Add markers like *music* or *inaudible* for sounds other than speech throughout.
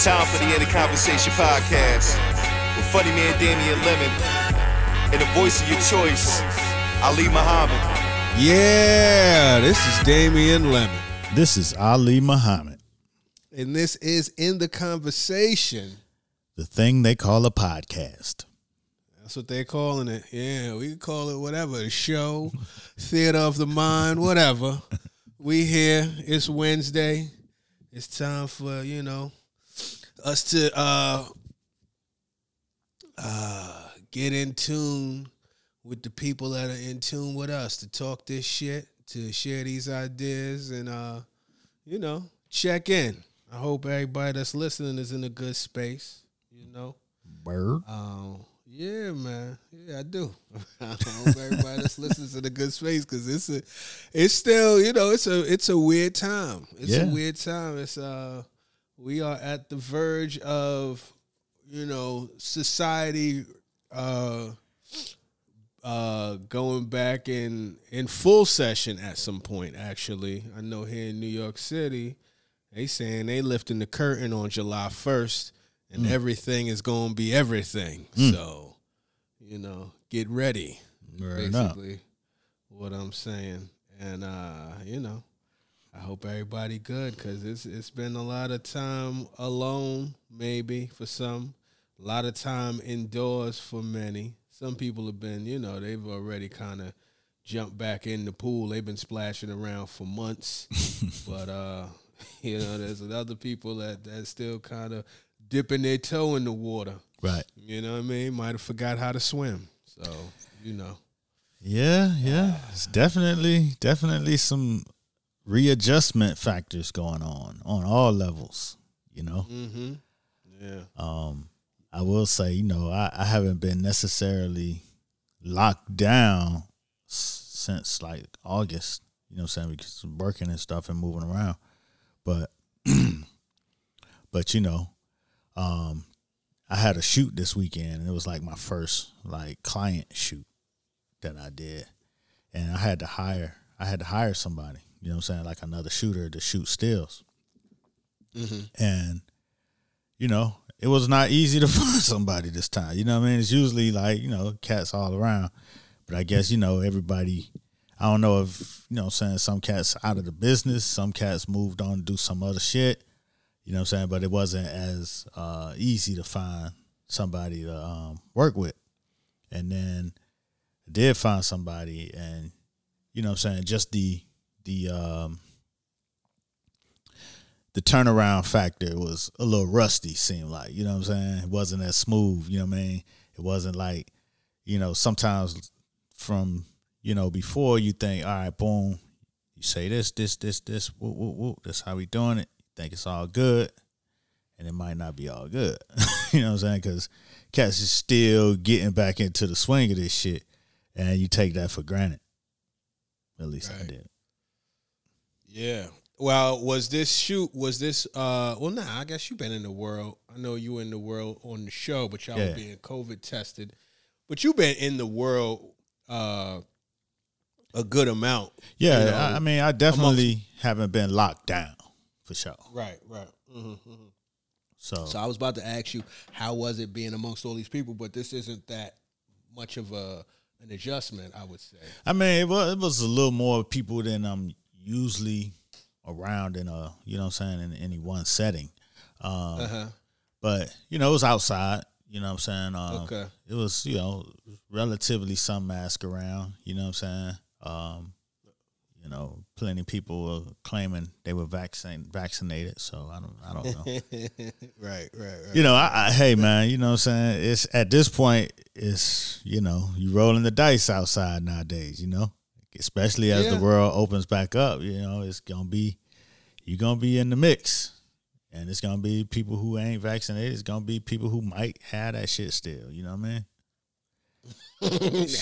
It's time for the End of Conversation podcast with funny man Damian Lemon and the voice of your choice, Ali Muhammad. Yeah, this is Damian Lemon. This is Ali Muhammad, And this is In the Conversation. the thing they call a podcast. That's what they're calling it. Yeah, we can call it whatever. A show, *laughs* theater of the mind, whatever. We here. It's Wednesday. It's time for, you know, us to uh uh get in tune with the people that are in tune with us to talk this shit, to share these ideas and uh, you know, check in. I hope everybody that's listening is in a good space, you know. Bird. Um, yeah, man. Yeah, I do. *laughs* I hope everybody that's listening is in a good space because it's a, it's still, you know, it's a, it's a weird time. It's a weird time. It's uh, we are at the verge of, you know, society, uh, uh, going back in in full session at some point. Actually, I know here in New York City, they saying they lifting the curtain on July first, and everything is going to be everything. So, you know, get ready. Up. basically, what I'm saying, and uh, you know, I hope everybody good because it's it's been a lot of time alone, maybe for some, a lot of time indoors for many. Some people have been, you know, they've already kind of jumped back in the pool. They've been splashing around for months, *laughs* but uh, *laughs* you know, there's other people that that still kind of dipping their toe in the water. Right. You know what I mean? Might have forgot how to swim. So you know, Yeah, yeah. It's definitely, definitely some readjustment factors going on on all levels. You know, mm-hmm. yeah. um, I will say, you know, I, I haven't been necessarily locked down s- since like August. You know, what I'm saying because working and stuff and moving around, but, *clears throat* but you know, um, I had a shoot this weekend, and it was like my first like client shoot that I did, and I had to hire I had to hire somebody. You know what I'm saying, like another shooter to shoot stills, and you know it was not easy to *laughs* find somebody this time. You know what I mean? It's usually like you know cats all around, but I guess you know everybody. I don't know if you know what I'm saying some cats out of the business, some cats moved on to do some other shit. You know what I'm saying? But it wasn't as uh, easy to find somebody to um, work with. And then I did find somebody and you know what I'm saying, just the the um the turnaround factor was a little rusty, seemed like. You know what I'm saying? It wasn't as smooth, you know what I mean? It wasn't like, you know, sometimes from, you know, before you think, all right, boom, you say this, this, this, this, whoop, whoop, whoop, that's how we doing it. think it's all good. And it might not be all good. *laughs* you know what I'm saying? Because cats is still getting back into the swing of this shit. And you take that for granted. At least I did. Yeah. Well, was this shoot? Was this? uh Well, nah. I guess you've been in the world. I know you were in the world on the show, but y'all were being COVID tested. But you've been in the world uh a good amount. Yeah, you know, I, I mean, I definitely haven't been locked down for sure. Right. Right. hmm So, So I was about to ask you, how was it being amongst all these people? But this isn't that much of a an adjustment, I would say. I mean, it was, it was a little more people than I'm usually around in a, you know what I'm saying, in any one setting. Um, Uh huh. But, you know, it was outside, you know what I'm saying? Um, Okay. It was, you know, relatively some mask around, you know what I'm saying? Um, you know, plenty of people were claiming they were vaccine vaccinated, so I don't I don't know. *laughs* right. Right. Right. you know, I, I hey man, you know what I'm saying? It's at this point, it's you know, you rolling the dice outside nowadays, you know? Especially as Yeah. the world opens back up, you know, it's gonna be you're gonna be in the mix. And it's gonna be people who ain't vaccinated, it's gonna be people who might have that shit still, you know what I mean? *laughs*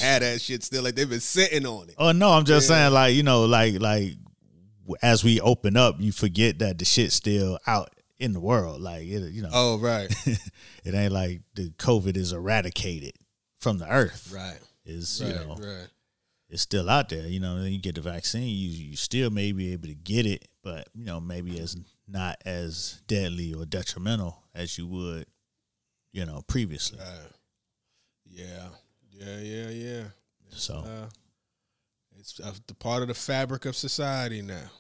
Had that shit still like they've been sitting on it. Oh no, I'm just Yeah. saying like, you know, like like as we open up, you forget that the shit's still out in the world. Like it, you know, Oh, right. *laughs* it ain't like the COVID is eradicated from the earth. right. Is Right. you know, Right. It's still out there. You know, then you get the vaccine, you you still may be able to get it, but you know, maybe it's not as deadly or detrimental as you would, you know, previously. Uh, yeah, yeah, yeah, yeah. So Uh, it's a, the part of the fabric of society now,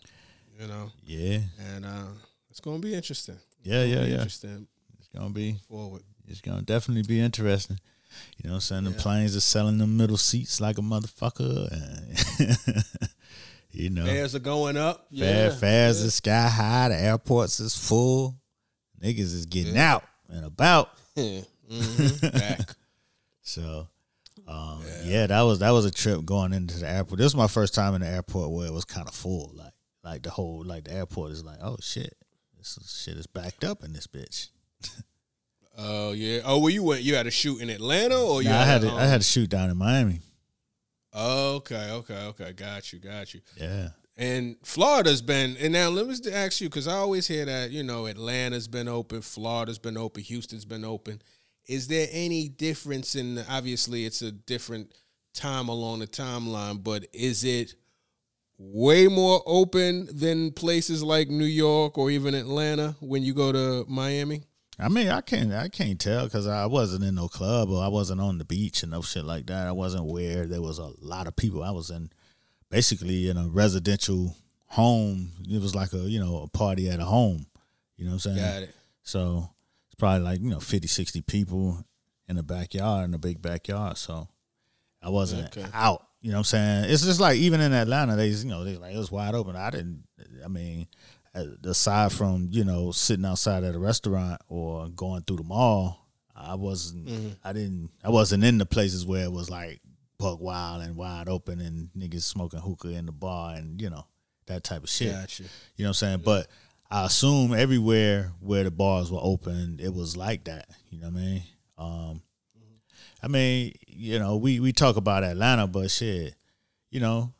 you know, yeah, and uh, it's going to be interesting. yeah, It's yeah, gonna be yeah. Interesting It's gonna be forward. it's gonna definitely be interesting. You know, what I'm saying the Yeah. planes are selling the middle seats like a motherfucker, and *laughs* you know, Fares are going up. Yeah, fares yeah. sky high. The airports is full. Niggas is getting Yeah. out and about. Yeah. *laughs* Mhm. Back. *laughs* So, um, yeah. that was that was a trip going into the airport. This was my first time in the airport where it was kind of full. Like, like the whole like the airport is like, oh shit, this shit is backed up in this bitch. Oh yeah. Oh, well, you went. You had a shoot in Atlanta, or you Nah, I had um, I had to shoot down in Miami. Oh, okay, okay, okay. Got you, got you. Yeah, And Florida's been, and now let me just ask you, because I always hear that, you know, Atlanta's been open, Florida's been open, Houston's been open. Is there any difference in, obviously, it's a different time along the timeline, but is it way more open than places like New York or even Atlanta when you go to Miami? I mean, I can't I can't tell because I wasn't in no club or I wasn't on the beach and no shit like that. I wasn't where there was a lot of people. I was in basically in a residential home. It was like a you know a party at a home. You know what I'm saying? Got it. So it's probably like you know 50, 60 people in the backyard in a big backyard. So I wasn't Okay. out. You know what I'm saying? It's just like even in Atlanta, they you know they like it was wide open. I didn't. I mean, aside from you know sitting outside at a restaurant or going through the mall, I wasn't. Mm-hmm. I didn't. I wasn't in the places where it was like buck wild and wide open and niggas smoking hookah in the bar and you know that type of shit. Got you. Know what I'm saying? But I assume everywhere where the bars were open, it was like that. You know what I mean? Um, I mean, you know, we we talk about Atlanta, but shit, you know,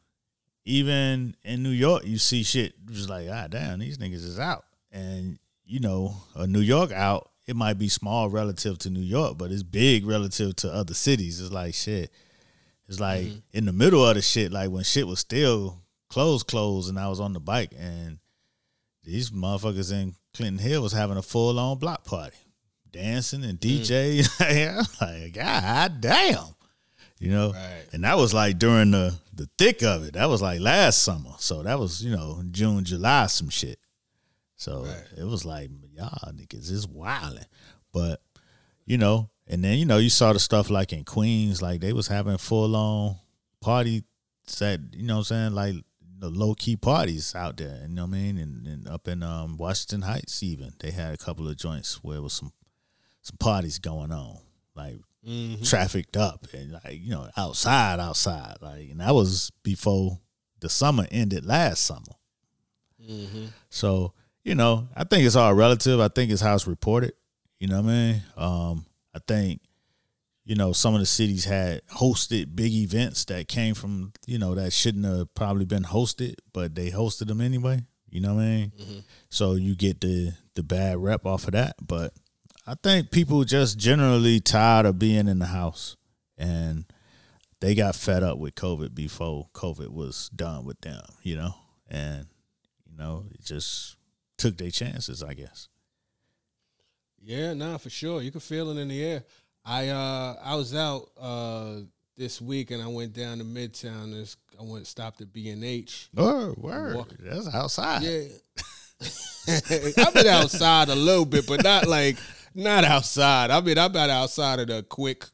even in New York, you see shit just like, ah, damn, these niggas is out, and you know, a New York out, it might be small relative to New York, but it's big relative to other cities. It's like shit. It's like in the middle of the shit, like when shit was still closed, closed, and I was on the bike, and these motherfuckers in Clinton Hill was having a full on block party, dancing and DJ. I'm *laughs* like, God damn, you know. Right. And that was like during the the thick of it. That was like last summer, so that was you know June, July, some shit. So Right. it was like y'all niggas is wilding, but you know, and then you know you saw the stuff like in Queens, like they was having full on party set. You know what I'm saying? Like the low key parties out there. You know what I mean? And, and up in um, Washington Heights, even they had a couple of joints where it was some some parties going on, like Mm-hmm. trafficked up and like you know outside, outside. Like and that was before the summer ended last summer. Mm-hmm. So, you know, I think it's all relative. I think it's how it's reported. You know what I mean? Um, I think, you know, some of the cities had hosted big events that came from, you know, that shouldn't have probably been hosted, but they hosted them anyway. You know what I mean? So you get the the bad rep off of that. But I think people just generally tired of being in the house and they got fed up with COVID before COVID was done with them, you know? And you know, it just took their chances, I guess. Yeah, nah, for sure. You can feel it in the air. I uh I was out uh this week and I went down to Midtown. This I went stopped at B and H. Oh, word. Walk- That's outside. Yeah. *laughs* I've been outside a little bit, but not like not outside. I mean, I'm been outside of the quick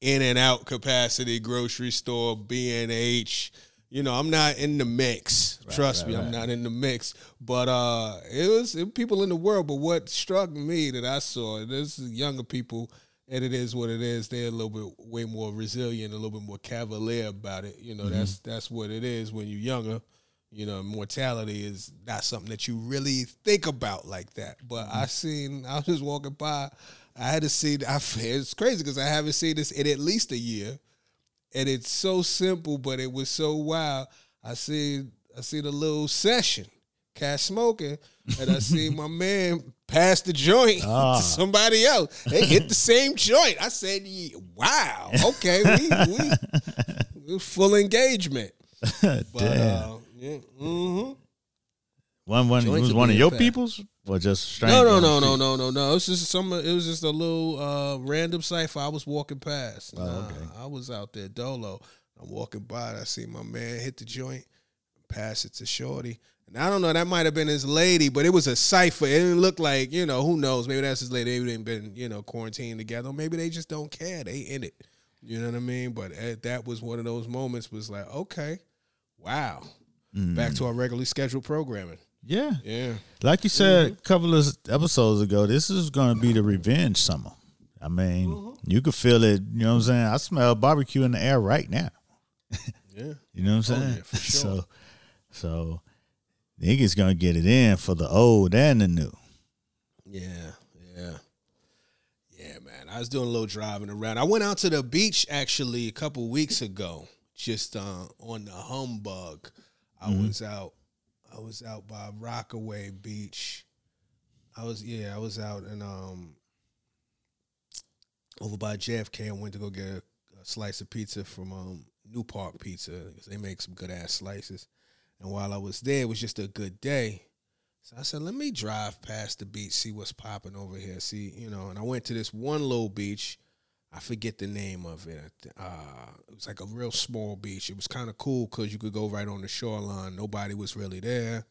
in and out capacity grocery store, B and H. You know, I'm not in the mix. Trust right, me, I'm not in the mix. But uh it was it, people in the world. But what struck me that I saw, this is younger people, and it is what it is. They're a little bit way more resilient, a little bit more cavalier about it. You know, that's that's what it is when you're younger. You know, mortality is not something that you really think about like that. But I seen, I was just walking by, I had to see. I it's crazy because I haven't seen this in at least a year, and it's so simple, but it was so wild. I see, I see the little session, cash smoking, and I see *laughs* my man pass the joint *laughs* Ah. to somebody else. They hit the same joint. I said, "Wow, okay, we, we, *laughs* we full engagement." But Damn. uh, yeah, mm-hmm. one one Joints was one of your impact. peoples or just strange? No, no, no, no, no, no, no. It was just some. It was just a little uh, random cipher. I was walking past. Oh, Nah, okay. I was out there dolo. I'm walking by. and I see my man hit the joint, pass it to Shorty. And I don't know. That might have been his lady, but it was a cipher. It didn't look like you know. Who knows? Maybe that's his lady. Maybe they've been you know quarantined together. Maybe they just don't care. They in it. You know what I mean? But uh, that was one of those moments. Was like, okay, wow, back mm. to our regularly scheduled programming. Yeah, Yeah. like you said mm-hmm. a couple of episodes ago, this is going to be the revenge summer. I mean, mm-hmm. you could feel it. You know what I'm saying? I smell barbecue in the air right now. *laughs* Yeah. You know what I'm Oh, saying? yeah, for *laughs* sure. So, so niggas gonna get it in for the old and the new. Yeah, yeah, yeah, man. I was doing a little driving around. I went out to the beach actually a couple weeks ago, just uh, on the humbug. I was out. I was out by Rockaway Beach. I was yeah. I was out and um over by JFK. I went to go get a, a slice of pizza from um New Park Pizza because they make some good ass slices. And while I was there, it was just a good day. So I said, let me drive past the beach, see what's popping over here. See, you know, and I went to this one little beach. I forget the name of it. Uh, it was like a real small beach. It was kind of cool because you could go right on the shoreline. Nobody was really there.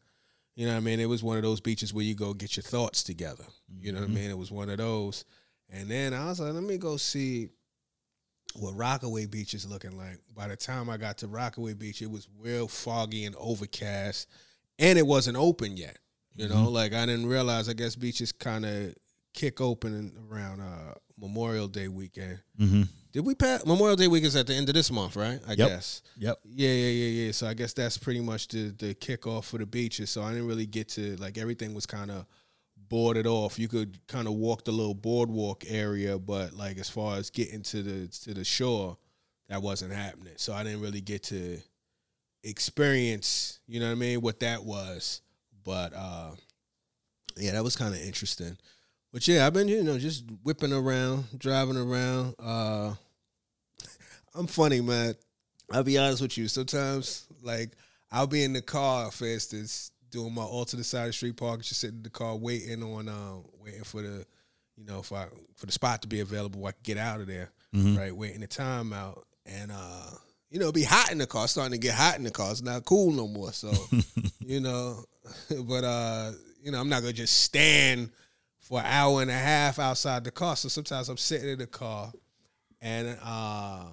You know what I mean? It was one of those beaches where you go get your thoughts together. You know what I mean? It was one of those. And then I was like, let me go see what Rockaway Beach is looking like. By the time I got to Rockaway Beach, it was real foggy and overcast, and it wasn't open yet. You know, like I didn't realize. I guess beaches kind of kick opening around uh, Memorial Day weekend. Mm-hmm. Did we pass Memorial Day weekend is at the end of this month, right? I Yep. guess. Yep. Yeah, yeah, yeah, yeah. So I guess that's pretty much the the kickoff for the beaches. So I didn't really get to like everything was kind of boarded off. You could kind of walk the little boardwalk area, but like as far as getting to the to the shore, that wasn't happening. So I didn't really get to experience, you know what I mean, what that was. But uh yeah, that was kind of interesting. But yeah, I've been, you know, just whipping around, driving around. Uh *laughs* I'm funny, man. I'll be honest with you. Sometimes, like, I'll be in the car, for instance, doing my all to the side of the street park, just sitting in the car waiting on, um, waiting for the, you know, for for the spot to be available, where I can get out of there, right? Waiting the time out, and uh, you know, be hot in the car. Starting to get hot in the car. It's not cool no more. So, *laughs* you know, *laughs* but uh, you know, I'm not gonna just stand for an hour and a half outside the car. So sometimes I'm sitting in the car and uh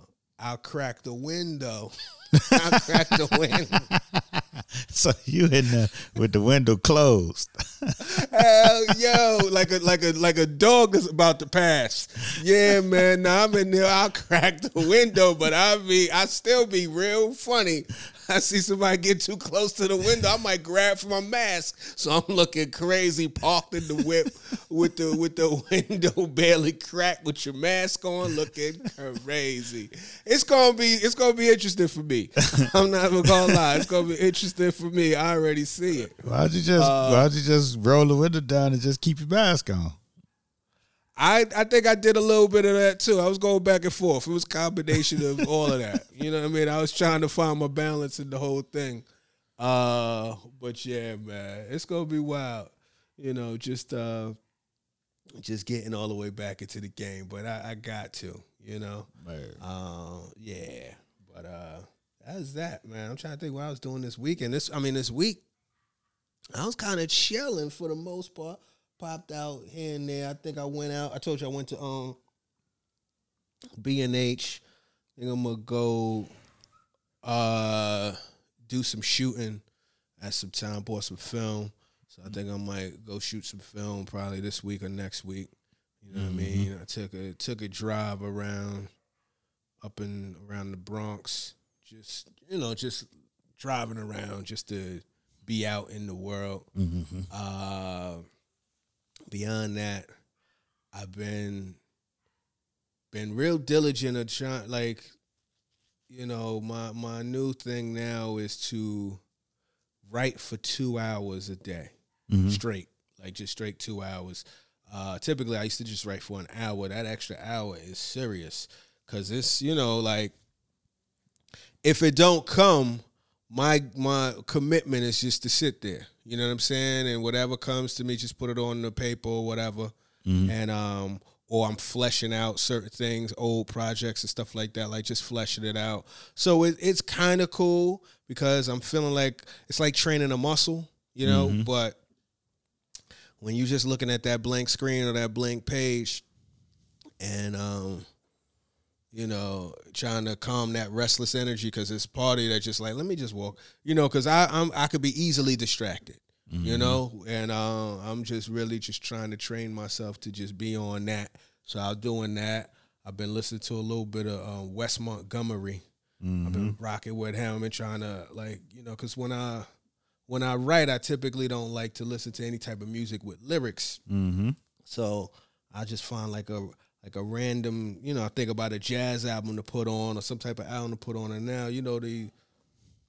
I'll crack the window. *laughs* I'll crack the window. *laughs* So you in there with the window closed. *laughs* Hell, yo, like a like a like a dog is about to pass. Yeah, man. Now I'm in there. I'll crack the window, but I be I still be real funny. *laughs* I see somebody get too close to the window, I might grab for my mask. So I'm looking crazy, parked in the whip with the with the *laughs* window barely cracked with your mask on, looking crazy. It's gonna be it's gonna be interesting for me. I'm not even gonna lie. It's gonna be interesting for me. I already see it. Why'd you just Uh, Why'd you just roll the window down and just keep your mask on? I, I think I did a little bit of that too. I was going back and forth. It was a combination of *laughs* all of that. You know what I mean? I was trying to find my balance in the whole thing. Uh, but yeah, man, it's gonna be wild. You know, just uh, just getting all the way back into the game. But I, I got to. You know, uh, yeah. But uh, that's that, man. I'm trying to think what I was doing this weekend. This, I mean, this week, I was kind of chilling for the most part. Popped out here and there. I think I went out. I told you I went to um B and H. I think I'm gonna go uh do some shooting at some time. Bought some film, so I think I might go shoot some film probably this week or next week. You know what I mean? I took a took a drive around up and around the Bronx. Just you know, just driving around just to be out in the world. Uh, beyond that, I've been been real diligent of trying. Like, you know, my my new thing now is to write for two hours a day straight, like just straight two hours. Uh, typically, I used to just write for an hour. That extra hour is serious because it's you know like if it don't come, my my commitment is just to sit there. You know what I'm saying? And whatever comes to me, just put it on the paper or whatever. And um, or I'm fleshing out certain things, old projects and stuff like that, like just fleshing it out. So it, it's kind of cool because I'm feeling like it's like training a muscle, you know. But when you're just looking at that blank screen or that blank page, and um, you know, trying to calm that restless energy because it's party that just like let me just walk, you know, because I I'm I could be easily distracted, you know, and uh, I'm just really just trying to train myself to just be on that. So I'm doing that. I've been listening to a little bit of um, Wes Montgomery. I've been rocking with him and trying to like you know because when I when I write, I typically don't like to listen to any type of music with lyrics. Mm-hmm. So I just find like a like a random, you know, I think about a jazz album to put on or some type of album to put on. And now, you know, the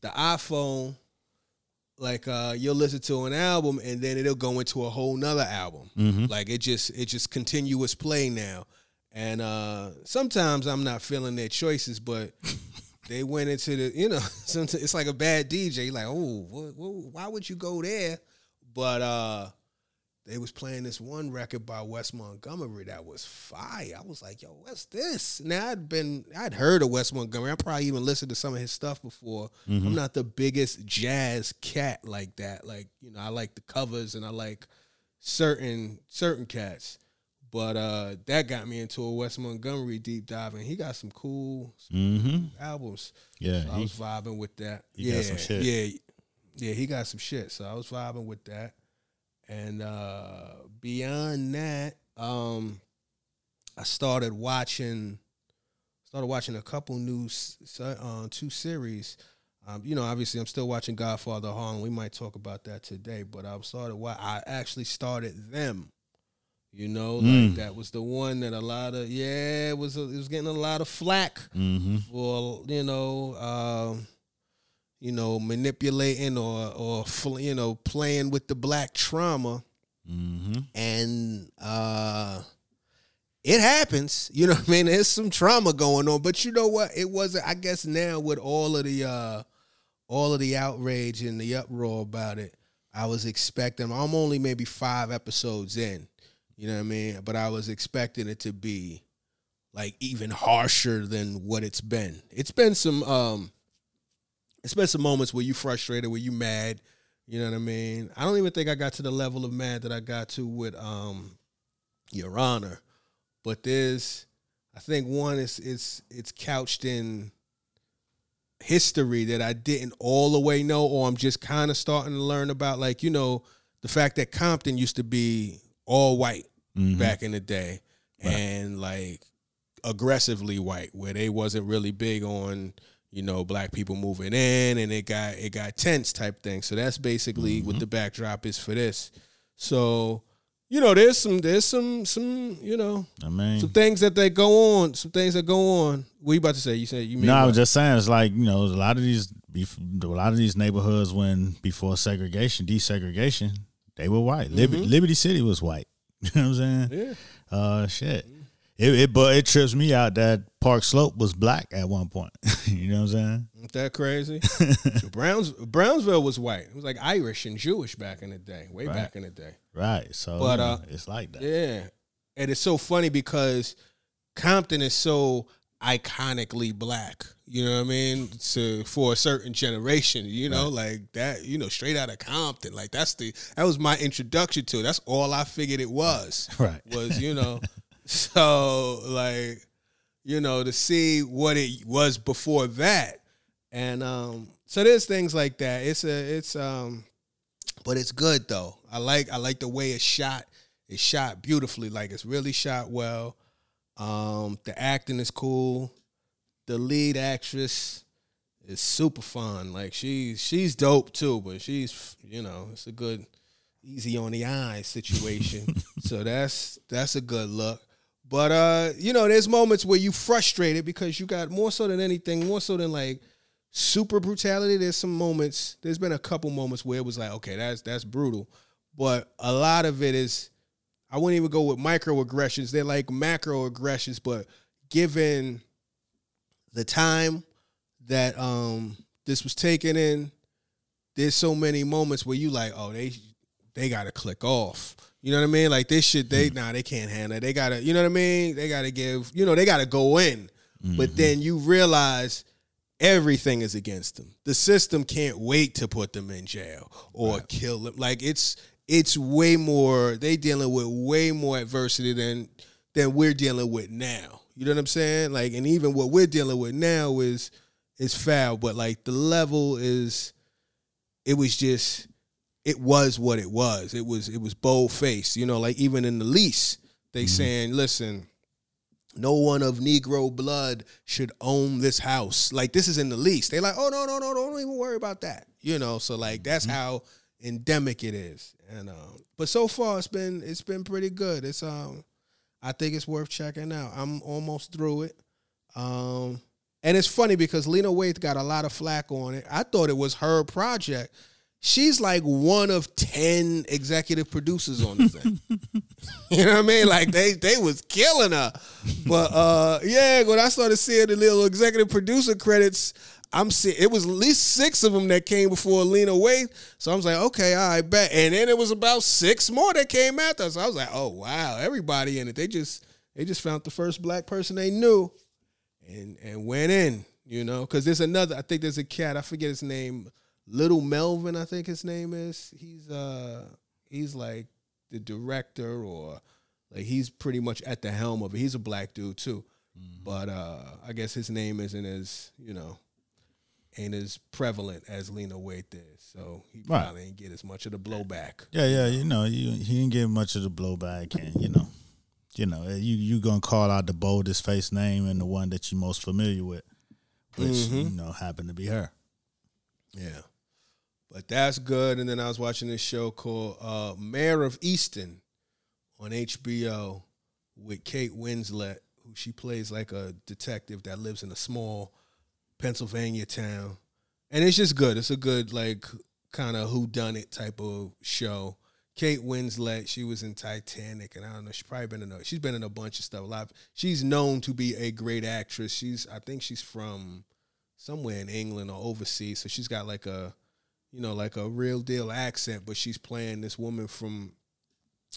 the iPhone, like uh you'll listen to an album and then it'll go into a whole nother album. Like it just it just continuous play now. And uh sometimes I'm not feeling their choices, but *laughs* they went into the, you know, *laughs* sometimes it's like a bad DJ. Like, oh, wh- wh- why would you go there? But uh they was playing this one record by Wes Montgomery that was fire. I was like, yo, what's this? Now I'd been I'd heard of Wes Montgomery. I probably even listened to some of his stuff before. I'm not the biggest jazz cat like that. Like, you know, I like the covers and I like certain certain cats. But uh that got me into a Wes Montgomery deep dive and he got some cool, Mm-hmm. albums. Yeah, So I was vibing with that. yeah, got some shit. yeah, yeah. He got some shit. So I was vibing with that. And uh beyond that, um, I started watching. Started watching a couple new, uh, two series. Um, you know, obviously, I'm still watching Godfather Harlem. We might talk about that today, but I started. wa- I actually started them. You know, like Mm. that was the one that a lot of yeah, it was a, it was getting a lot of flack Mm-hmm. for you know um, you know manipulating or or you know playing with the black trauma. Mm-hmm. and uh it happens you know what i mean? There's some trauma going on but you know what? It wasn't i guess now with all of the uh all of the outrage and the uproar about it i was expecting i'm only maybe five episodes in you know what i mean? But i was expecting it to be like even harsher than what it's been. It's been some um it's been some moments where you frustrated where you mad you know what I mean? I don't even think I got to the level of mad that I got to with um Your Honor. But there's I think one is it's it's couched in history that I didn't all the way know or I'm just kind of starting to learn about like, you know, the fact that Compton used to be all white Mm-hmm. back in the day and like aggressively white where they wasn't really big on you know black people moving in and it got it got tense type thing. So that's basically what mm-hmm. the backdrop is for this. So you know there's some there's some some you know I mean, some things that they go on some things that go on. What you about to say? You said you mean no, I was just saying it's like you know a lot of these a lot of these neighborhoods when before segregation, desegregation, they were white. Liberty, mm-hmm. Liberty City was white. *laughs* You know what I'm saying? yeah. Uh, shit. Mm-hmm. It, it but it trips me out that Park Slope was black at one point. *laughs* you know what I'm saying? Isn't that crazy *laughs* Browns Brownsville was white it was like Irish and Jewish back in the day way Right. back in the day Right. So But, uh, it's like that. Yeah. And it's so funny because Compton is so iconically black. You know what I mean? To for a certain generation, you know, like that, you know, straight out of Compton. Like that's the that was my introduction to it. That's all I figured it was. *laughs* Right. Was, you know, *laughs* so like, you know, to see what it was before that. And um so there's things like that. It's a it's um but it's good though. I like I like the way it's shot. It's shot beautifully. Like it's really shot well. Um, the acting is cool. The lead actress is super fun. Like she's she's dope too, but she's you know it's a good easy on the eye situation. *laughs* so that's that's a good look. But uh, you know, there's moments where you frustrated because you got more so than anything, more so than like super brutality. There's some moments. There's been a couple moments where it was like, okay, that's that's brutal, but a lot of it is. I wouldn't even go with microaggressions. They're like macroaggressions, but given the time that um this was taken in, there's so many moments where you like, oh, they they gotta click off. You know what I mean? Like this shit, they hmm. nah, they can't handle it. They gotta, you know what I mean? They gotta give, you know, they gotta go in. But mm-hmm. then you realize everything is against them. The system can't wait to put them in jail or kill them. Like it's it's way more. They dealing with way more adversity than than we're dealing with now. You know what I'm saying? Like, and even what we're dealing with now is is foul. But like the level is, it was just, it was what it was. It was it was bold faced. You know, like even in the lease, they saying, listen no one of Negro blood should own this house. Like this is in the lease. They like, oh no, no, no, don't even worry about that. You know, so like that's how endemic it is. And um, but so far it's been it's been pretty good. It's um I think it's worth checking out. I'm almost through it. Um and it's funny because Lena Waithe got a lot of flack on it. I thought it was her project. She's like one of 10 executive producers on the thing. *laughs* You know what I mean? Like they they was killing her. But uh yeah, when I started seeing the little executive producer credits, I'm seeing it was at least six of them that came before Lena Waithe. So I was like, okay, right, bet. And then it was about six more that came after. So I was like, oh wow, everybody in it. They just they just found the first black person they knew and and went in, you know, because there's another. I think there's a cat. I forget his name. Little Melvin, I think his name is. He's uh he's like the director or like he's pretty much at the helm of it. He's a black dude too, but uh I guess his name isn't as you know ain't as prevalent as Lena Waithe is. So he Right. probably ain't get as much of the blowback. Yeah, yeah, you know, you, he didn't get much of the blowback, and you know, you know, you you gonna call out the boldest face name and the one that you're most familiar with, which you know happened to be her. Yeah. But that's good. And then I was watching this show called uh, Mare of Easttown on HBO with Kate Winslet, who she plays like a detective that lives in a small Pennsylvania town. And it's just good. It's a good, like, kind of who done it type of show. Kate Winslet, she was in Titanic, and I don't know, she's probably been in a she's been in a bunch of stuff. A lot. Of, she's known to be a great actress. She's I think she's from somewhere in England or overseas. So she's got like a, you know, like a real deal accent, but she's playing this woman from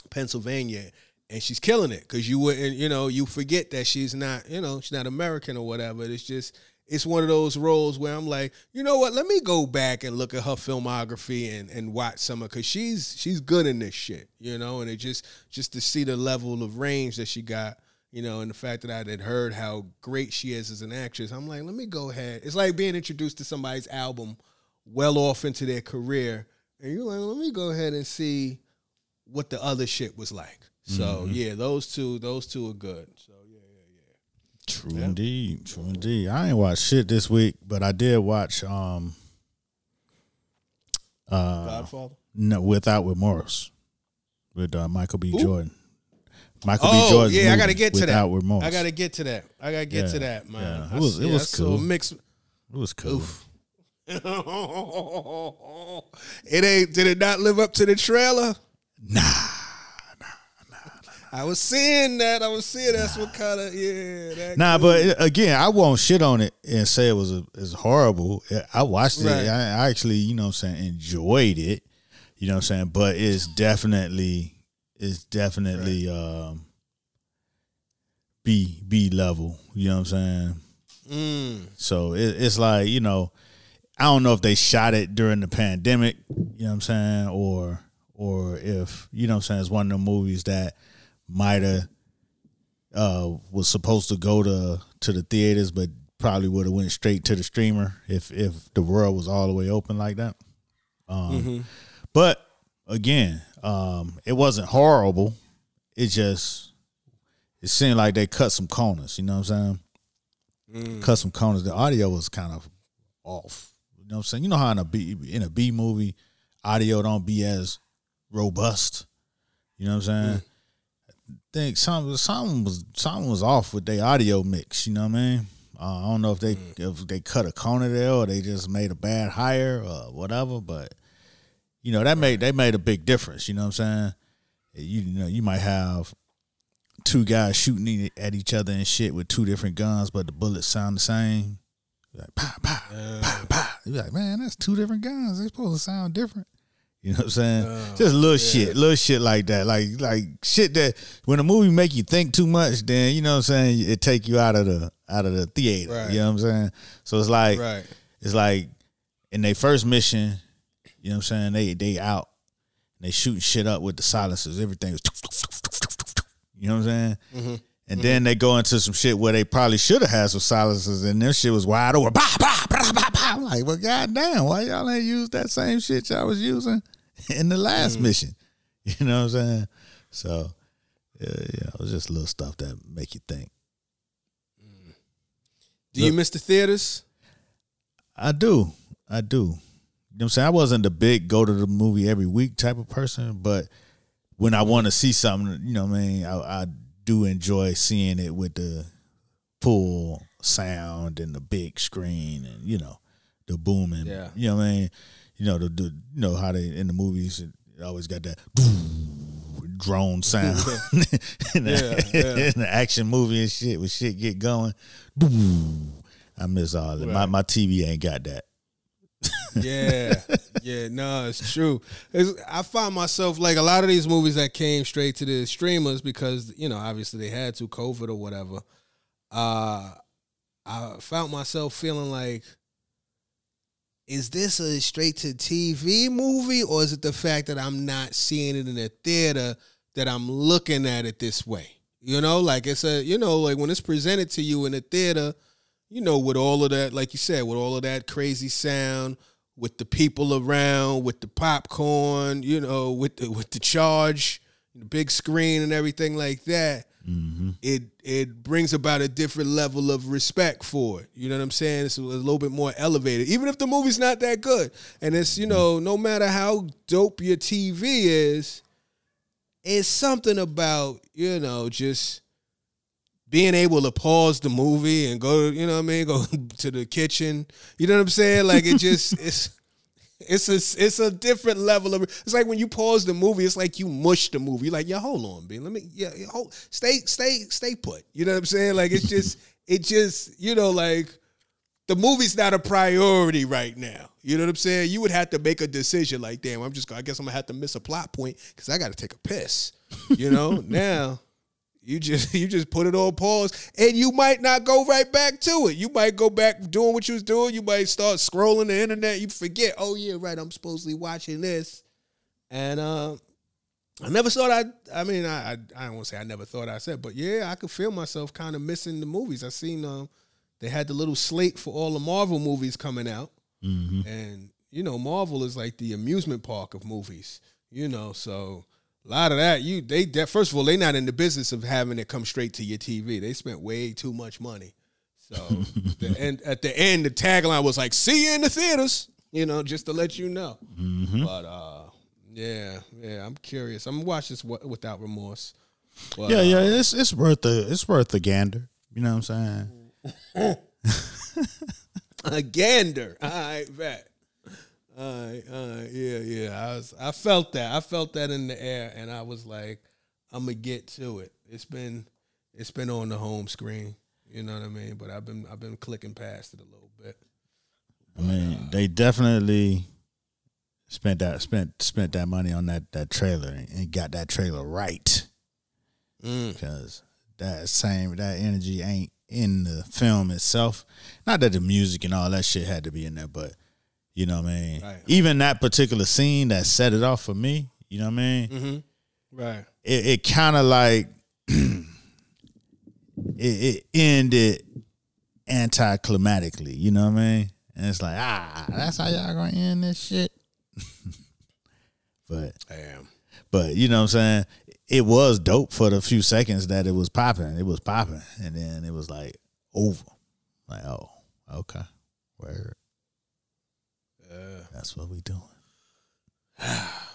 Pennsylvania and she's killing it because you wouldn't, you know, you forget that she's not, you know, she's not American or whatever. It's just, it's one of those roles where I'm like, you know what? Let me go back and look at her filmography and, and watch some of because she's she's good in this shit, you know. And it just just to see the level of range that she got, you know, and the fact that I had heard how great she is as an actress, I'm like, let me go ahead. It's like being introduced to somebody's album well off into their career, and you're like, let me go ahead and see what the other shit was like. So yeah, those two, those two are good. So yeah, yeah, yeah. True indeed, true indeed. I ain't watched shit this week, but I did watch um uh Godfather. no, Without Remorse with uh, Michael B. Who? Jordan. Michael Oh B. Jordan. yeah, I gotta get to Without that. Remorse. I gotta get to that. I gotta get to that, man. yeah. It was- it was cool. Mixed. It was cool. It ain't. Did it not live up to the trailer? Nah. I was seeing that. I was seeing that's what kind of yeah. That Nah, cool. but again, I won't shit on it and say it was a, it's horrible. I watched it. Right. I, I actually, you know what I'm saying, enjoyed it. You know what I'm saying? But it's definitely it's definitely um B B level. You know what I'm saying? Mm. So it, it's like, you know, I don't know if they shot it during the pandemic, you know what I'm saying, or or if, you know what I'm saying, it's one of the movies that might have uh was supposed to go to to the theaters but probably would have went straight to the streamer if if the world was all the way open like that. Um but again, um it wasn't horrible. It just it seemed like they cut some corners, you know what I'm saying? Cut some corners. The audio was kind of off. You know what I'm saying? You know how in a B in a B movie, audio don't be as robust. You know what I'm saying? I think some something was something was off with their audio mix. You know what I mean? Uh, I don't know if they if they cut a corner there or they just made a bad hire or whatever, but you know that made they made a big difference. You know what I'm saying? You, you know you might have two guys shooting at each other and shit with two different guns, but the bullets sound the same. Like pow, pow, pow, pow. You be like, man, that's two different guns. They're supposed to sound different. You know what I'm saying? Oh, Just little shit, little shit like that. Like like shit that when a movie make you think too much, then you know what I'm saying, it take you out of the out of the theater. Right. You know what I'm saying? So it's like Right. it's like in their first mission, you know what I'm saying, they they out. They shooting shit up with the silencers. Everything was you know what I'm saying? Mm-hmm. And then they go into some shit where they probably should have had some silencers and their shit was wide open. Bah, bah, bah, bah, bah. I'm like, well, goddamn, why y'all ain't use that same shit y'all was using *laughs* in the last mm. mission? *laughs* You know what I'm saying? So, yeah, yeah, it was just little stuff that make you think. Mm. Do you miss the theaters? I do. I do. You know what I'm saying? I wasn't the big go to the movie every week type of person, but when I want to see something, you know what I mean, I, I do enjoy seeing it with the full sound and the big screen and, you know, the booming. Yeah. You know what I mean? You know, the, the you know how they in the movies it always got that *laughs* drone sound *laughs* *laughs* in, the, Yeah, yeah. in the action movie and shit when shit get going. I miss all that. My my TV ain't got that. *laughs* Yeah, yeah, no, it's true. It's, I find myself like a lot of these movies that came straight to the streamers because you know obviously they had to COVID or whatever. Uh, I found myself feeling like, is this a straight to TV movie or is it the fact that I'm not seeing it in a theater that I'm looking at it this way? You know, like it's a you know like when it's presented to you in a theater you know, with all of that, like you said, with all of that crazy sound, with the people around, with the popcorn, you know, with the with the charge, the big screen and everything like that, mm-hmm. it it brings about a different level of respect for it. You know what I'm saying? It's a little bit more elevated, even if the movie's not that good. And it's you mm-hmm. know, no matter how dope your TV is, it's something about you know just being able to pause the movie and go, you know what I mean, go *laughs* to the kitchen. You know what I'm saying? Like it just *laughs* it's it's a it's a different level of it's like when you pause the movie, it's like you mush the movie. You're like, yeah, hold on, B. Let me yeah, hold stay, stay, stay put. You know what I'm saying? Like it's just *laughs* it just, you know, like the movie's not a priority right now. You know what I'm saying? You would have to make a decision like, damn, I'm just I guess I'm gonna have to miss a plot point because I gotta take a piss. You know? now you just *laughs* you just put it on pause, and you might not go right back to it. You might go back doing what you was doing. You might start scrolling the internet. You forget, oh yeah, right, I'm supposed to be watching this. And uh, I never thought I. I mean, I I, I don't want to say I never thought I said, but yeah, I could feel myself kind of missing the movies. I seen um, they had the little slate for all the Marvel movies coming out, and you know, Marvel is like the amusement park of movies. You know, so a lot of that you they de- first of all they not in the business of having it come straight to your TV. They spent way too much money. So *laughs* the end, at the end, the tagline was like "See you in the theaters," you know, just to let you know. But uh, yeah, yeah, I'm curious. I'm gonna watch this without remorse. But, Yeah, uh, yeah, it's it's worth the it's worth the gander. You know what I'm saying? *laughs* a gander. Right, bet. All right, all right, yeah, yeah. I was, I felt that. I felt that in the air, and I was like, I'm gonna get to it. It's been, it's been on the home screen. You know what I mean? But I've been, I've been clicking past it a little bit. I mean, they definitely spent that spent spent that money on that that trailer and, and got that trailer right Mm. because that same that energy ain't in the film itself. Not that the music and all that shit had to be in there, but you know what I mean. Right. Even that particular scene that set it off for me, you know what I mean. Mm-hmm. Right. it, it kind of like *clears throat* it, it ended anticlimatically. You know what I mean? And it's like, ah, that's how y'all gonna end this shit. *laughs* but Damn. but you know what I'm saying? It was dope for the few seconds that it was popping. It was popping, and then it was like over. Like, oh, okay, where? That's what we doing. *sighs*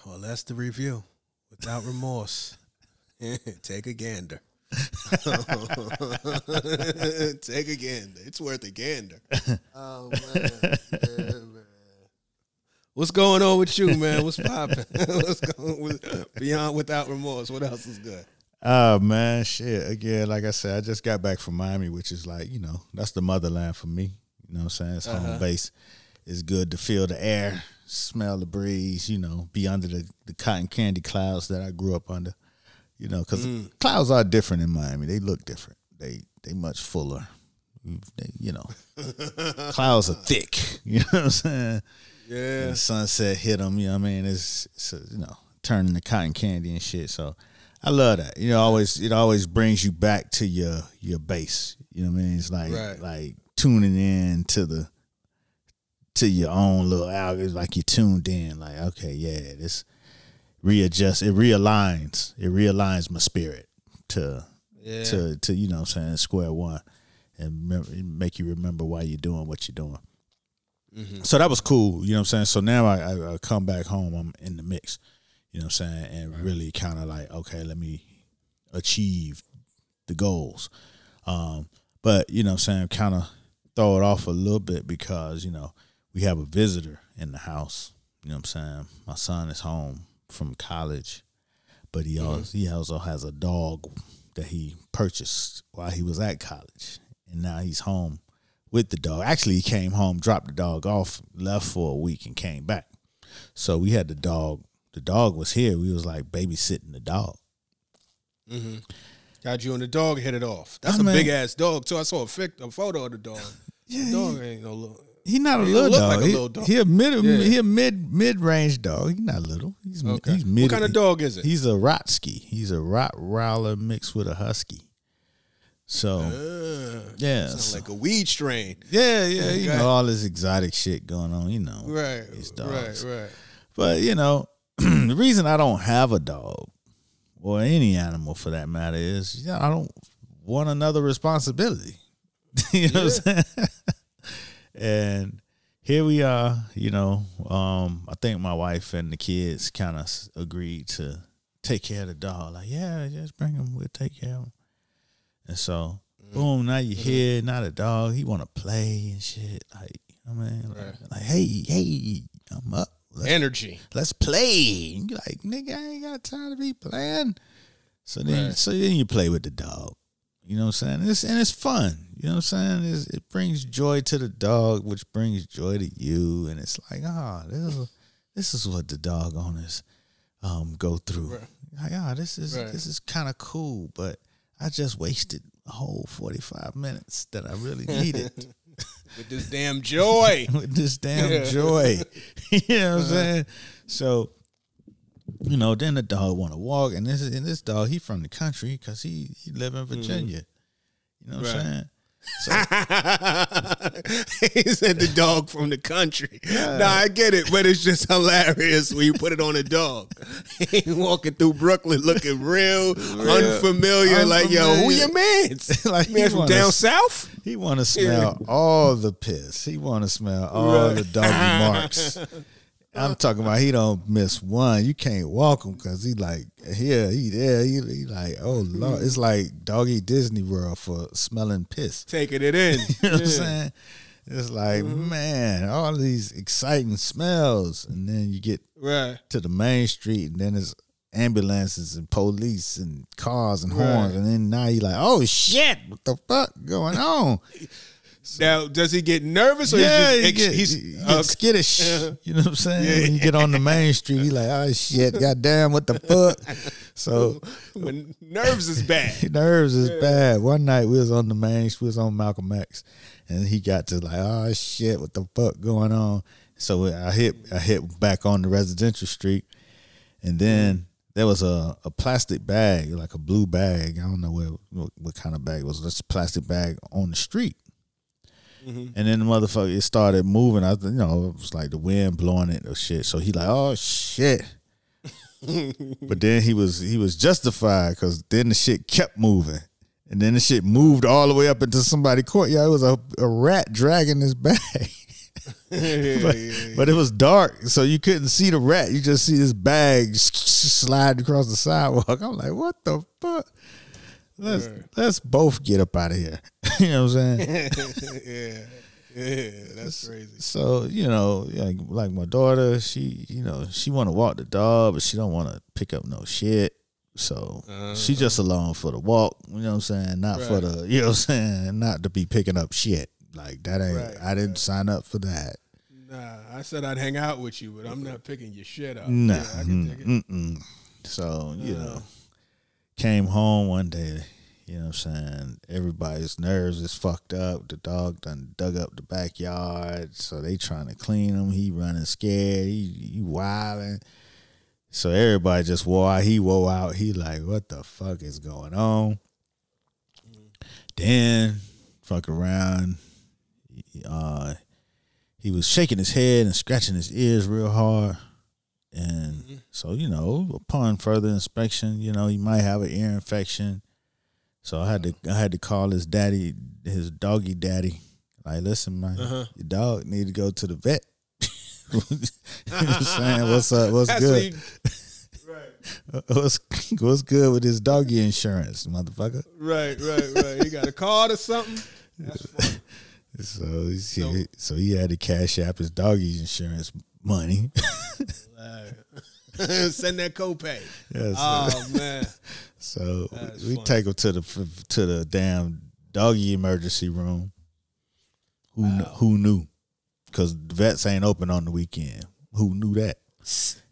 Well, that's the review. Without remorse. *laughs* Take a gander. *laughs* Take a gander. It's worth a gander. *laughs* Oh man. Yeah, man. What's going on with you, man? What's popping? What's going with beyond without remorse? What else is good? Oh man, shit. Again, like I said, I just got back from Miami, which is like, you know, that's the motherland for me. You know what I'm saying? It's home uh-huh. base. It's good to feel the air, smell the breeze, you know, be under the, the cotton candy clouds that I grew up under. You know, because clouds are different in Miami. They look different. They they much fuller. They, you know, *laughs* clouds are thick. *laughs* You know what I'm saying? Yeah. And the sunset hit them. You know what I mean? It's, it's uh, you know turning to cotton candy and shit. So I love that. You know, always it always brings you back to your your base. You know what I mean? It's like Right. like tuning in to the to your own little algorithm. Like you tuned in. Like okay, yeah, this readjust. It realigns. It realigns my spirit to Yeah. to to you know what I'm saying square one and remember, make you remember why you're doing what you're doing. So that was cool, you know what I'm saying. So now I, I, I come back home, I'm in the mix, you know what I'm saying, and really kind of like okay, let me achieve the goals. Um, but you know what I'm saying, kind of throw it off a little bit because you know we have a visitor in the house. You know what I'm saying. My son is home from college, but he also he also has a dog that he purchased while he was at college, and now he's home with the dog. Actually, he came home, dropped the dog off, left for a week, and came back. So we had the dog. The dog was here. We was like babysitting the dog. Mm-hmm. Got you and the dog hit it off. That's I a big ass dog too. I saw a, fic, a photo of the dog. *laughs* Yeah, The dog ain't no little. He not a He little look dog. like a he, little dog. he a mid Yeah. he a mid mid range dog. He's not little. He's Okay. he's mid. what kind of dog is it? He's a Rotsky. He's a Rottweiler mixed with a Husky. So Uh, yeah, so- like a weed strain. yeah, yeah. You know all this exotic shit going on. You know, Right. These dogs. Right. right. But you know, *clears throat* the reason I don't have a dog or any animal for that matter is yeah, I don't want another responsibility. *laughs* you know what I'm saying? *laughs* and here we are, you know, um, I think my wife and the kids kind of agreed to take care of the dog. Like, yeah, just bring him, we'll take care of him. And so, boom, now you're here, now the dog, he want to play and shit. Like, I mean, like, like, hey, hey, I'm up. Let's Energy. let's play. And you're like, nigga, I ain't got time to be playing. So then, Right. so then you play with the dog. You know what I'm saying? It's, and it's fun. You know what I'm saying? It's, it brings joy to the dog, which brings joy to you. And it's like, ah, this is this is what the dog owners um go through. Right. Like, ah, this is Right. this is kind of cool, but I just wasted a whole 45 minutes that I really *laughs* needed With this damn joy. *laughs* with this damn Yeah. joy. *laughs* you know what I'm Uh-huh. saying? So, you know, then the dog want to walk, and this is and this dog he from the country because he he live in Virginia. You know what Mm-hmm. Right. I'm saying? *laughs* he said the dog from the country. Nah, I get it, but it's just hilarious when you put it on a dog. *laughs* He walking through Brooklyn looking real, unfamiliar, Like, yo, who your man's? *laughs* Like, man from wanna down south? He want to smell all the piss. He want to smell all Right. the doggy marks. I'm talking about he don't miss one. You can't walk him because he like here, he there. He, he like oh lord, it's like doggy Disney World for smelling piss. Taking it in. *laughs* You know what I'm saying? It's like, Mm-hmm. man, all these exciting smells. And then you get Right. to the main street and then it's ambulances and police and cars and Right. horns. And then now you're like, oh shit, what the fuck going on? *laughs* Now, does he get nervous or yeah, he's you uh, just, get, ex- he's okay. skittish. *laughs* Yeah. You know what I'm saying? Yeah. When you get on the main street, you like, oh shit, goddamn, what the fuck? *laughs* So *laughs* when nerves is bad. nerves is bad. One night we was on the main, street we was on Malcolm X, and he got to like, oh shit, what the fuck going on? So I hit, I hit back on the residential street, and then there was a, a plastic bag, like a blue bag. I don't know where, what, what kind of bag it was. Just a plastic bag on the street. Mm-hmm. And then the motherfucker it started moving. I, you know, it was like the wind blowing it or shit. So he like, oh shit. *laughs* but then he was he was justified because then the shit kept moving, and then the shit moved all the way up into somebody's courtyard. It was a, a rat dragging this bag. *laughs* but, *laughs* but it was dark, so you couldn't see the rat. You just see this bag slide across the sidewalk. I'm like, what the fuck? Let's let's both get up out of here. *laughs* you know what I'm saying? *laughs* yeah. Yeah, that's crazy. So you know, like, like my daughter, she you know she want to walk the dog, but she don't want to pick up no shit. So she uh-huh. just along for the walk. You know what I'm saying? Not for the you know what I'm saying? Not to be picking up shit. Like that ain't. Right, I didn't sign up for that. Nah, I said I'd hang out with you, but I'm not picking your shit up. Nah. Yeah, I can dig it. Mm-mm. So you know, came home one day. You know what I'm saying? Everybody's nerves is fucked up. The dog done dug up the backyard, so they trying to clean him. He running scared. He, he wilding. So everybody just wore out. He wore out. He like, what the fuck is going on? Then fuck around. Uh, he was shaking his head and scratching his ears real hard. And so, you know, upon further inspection, you know, he might have an ear infection. So I had to I had to call his daddy, his doggy daddy. Like, listen, man, Uh-huh. your dog need to go to the vet. you know what saying? What's up? What's That's good? you- *laughs* What's what's good with his doggy insurance, motherfucker? right, right, right. You got a card or something? *laughs* So, he, so, so he had to cash app his doggy insurance money. *laughs* *laughs* Send that copay. Yes. Oh man. So That's we funny. take him to the to the damn doggy emergency room. Who kn- who knew? Because the vets ain't open on the weekend. Who knew that?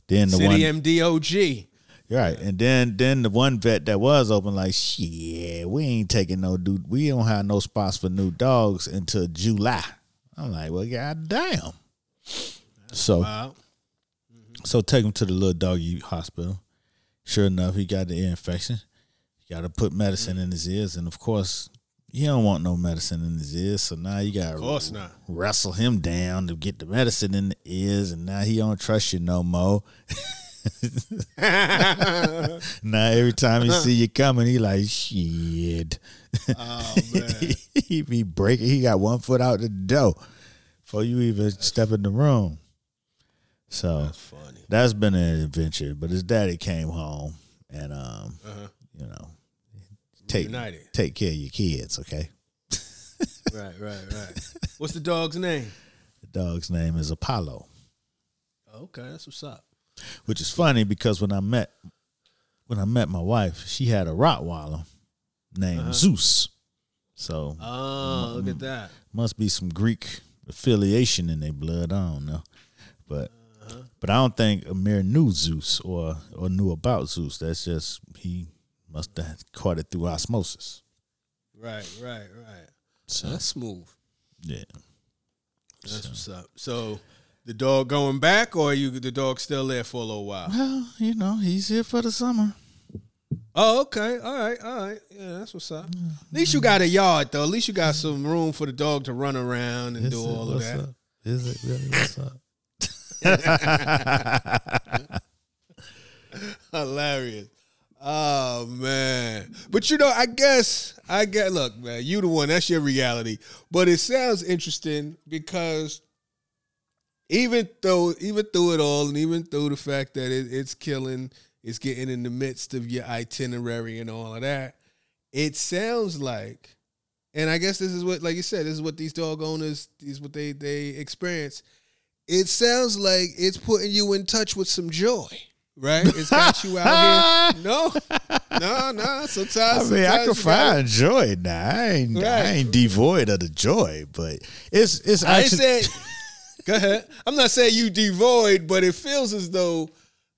Then the City one MDOG. right, and then then the one vet that was open, like shit, we ain't taking no dude. We don't have no spots for new dogs until July. I'm like, well, god damn. So Wow. so take him to the little doggy hospital. Sure enough, he got the ear infection. You got to put medicine in his ears, and of course, he don't want no medicine in his ears. So now you got to wrestle him down to get the medicine in the ears, and now he don't trust you no more. *laughs* *laughs* now every time he see you coming, he like shit. Oh man. *laughs* he be breaking. He got one foot out the door before you even step in the room. So That's funny. that's been an adventure. But his daddy came home and um, Uh-huh. you know, take United. take care of your kids, okay? *laughs* Right, right, right. What's the dog's name? The dog's name is Apollo, Okay, that's what's up. which is funny because when I met when I met my wife, she had a Rottweiler named Uh-huh. Zeus. So Oh, look at that. must be some Greek affiliation in their blood. I don't know, but. But I don't think Amir knew Zeus or or knew about Zeus. That's just he must have caught it through osmosis. Right, right, right. So That's smooth. yeah, That's what's up. So the dog going back or you the dog still there for a little while? well, you know, he's here for the summer. Oh, okay. All right, all right. Yeah, that's what's up. At least you got a yard though. At least you got some room for the dog to run around and do Is it- all of what's that. up? Is it really what's up? Hilarious. Oh man. But you know, I guess I get look, man, you the one, that's your reality. But it sounds interesting because even though even through it all, and even through the fact that it, it's killing, it's getting in the midst of your itinerary and all of that, it sounds like, and I guess this is what, like you said, this is what these dog owners, these what they they experience. It sounds like it's putting you in touch with some joy, right? It's got you out here. *laughs* No, no, no. I Sometimes, I can you gotta- find joy now. I ain't, I ain't devoid of the joy, but it's it's I actually saying. *laughs* Go ahead. I'm not saying you devoid, but it feels as though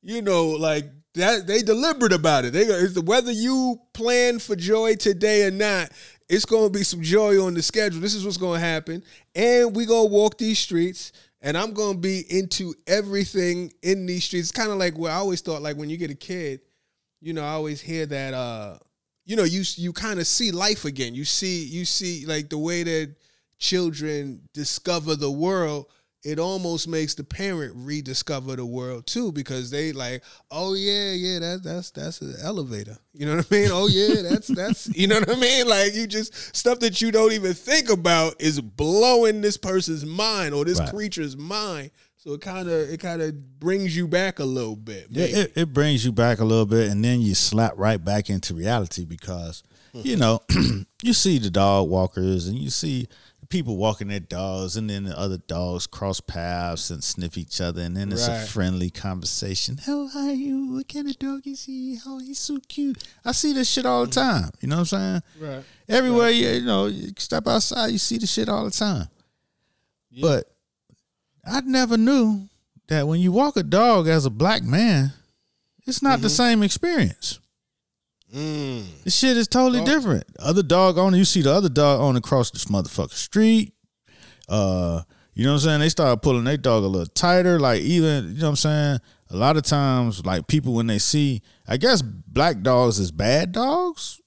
you know, like that. They deliberate about it. They go- whether you plan for joy today or not. It's going to be some joy on the schedule. This is what's going to happen, and we gonna walk these streets. And I'm gonna be into everything in these streets. It's kind of like what I always thought. Like when you get a kid, you know, I always hear that. uh You know, you you kind of see life again. You see, you see like the way that children discover the world, it almost makes the parent rediscover the world too because they like, oh yeah, yeah, that that's that's an elevator. You know what I mean? Oh yeah, that's that's *laughs* you know what I mean? Like you just stuff that you don't even think about is blowing this person's mind or this Right. creature's mind. So it kind of it kind of brings you back a little bit. Yeah, it, it brings you back a little bit, and then you slap right back into reality because hmm. you know *clears throat* you see the dog walkers and you see people walking their dogs, and then the other dogs cross paths and sniff each other, and then it's a friendly conversation. How are you? What kind of dog is he? Oh, he's so cute. I see this shit all the mm-hmm. time. You know what I'm saying? Right. Everywhere you you know, you step outside, you see the shit all the time. But I never knew that when you walk a dog as a black man, it's not the mm-hmm. same experience. Mm. This shit is totally Dog- different. Other dog owner, you see the other dog owner across this motherfucking street. Uh, you know what I'm saying? They start pulling their dog a little tighter. Like even, you know what I'm saying? A lot of times, like people when they see, I guess black dogs is bad dogs.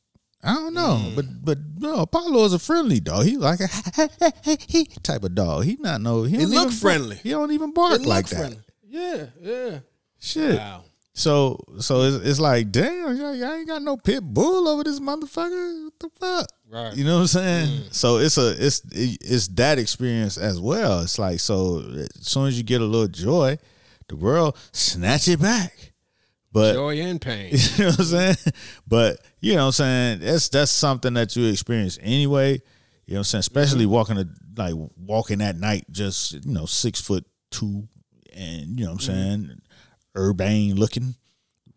I don't know, Mm. but but no, Apollo is a friendly dog. He like a *laughs* type of dog. He not no. He, He look even friendly. He don't even bark It like look that. friendly. Yeah, yeah. Shit. Wow. So so it's, it's like, damn, y'all, ain't got no pit bull over this motherfucker. What the fuck? Right. You know what I'm saying? Mm. So it's a it's it's that experience as well. It's like so as soon as you get a little joy, the world snatch it back. But Joy and pain. *laughs* you know what I'm saying? But you know what I'm saying? That's that's something that you experience anyway. You know what I'm saying? Especially walking a, like walking at night, just you know, six foot two and you know what I'm mm. saying, urbane looking,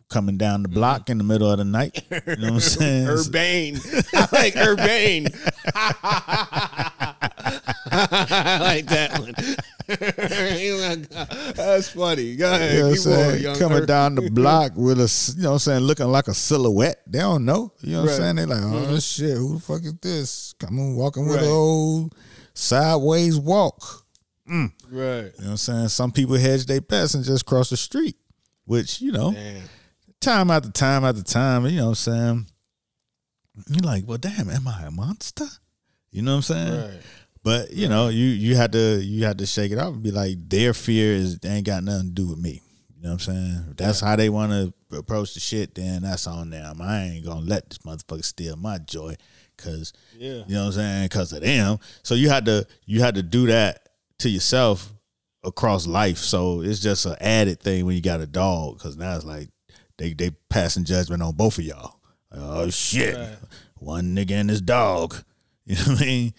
coming down the block in the middle of the night. You know what I'm saying? *laughs* Urbane. I like Urbane. *laughs* I like that one. *laughs* Oh That's funny. Go ahead. You know what I'm saying? Coming Ur- down the block with a, you know what I'm saying, looking like a silhouette. They don't know. You know what Right. I'm saying? They like, oh mm-hmm. shit, who the fuck is this? Coming walking with Right. an old sideways walk. Mm. Right. You know what I'm saying? Some people hedge their bets and just cross the street, which, you know, time after time after time, you know what I'm saying? You're like, well, damn, am I a monster? You know what I'm saying? Right. But you know, you you had to you had to shake it off and be like, their fear is they ain't got nothing to do with me. You know what I'm saying? If that's how they want to approach the shit, then that's on them. I ain't gonna let this motherfucker steal my joy, cause Yeah. you know what I'm saying, cause of them. So you had to you had to do that to yourself across life. So it's just an added thing when you got a dog, cause now it's like they they passing judgment on both of y'all. Oh shit, Right. one nigga and his dog. *laughs* You know what I mean?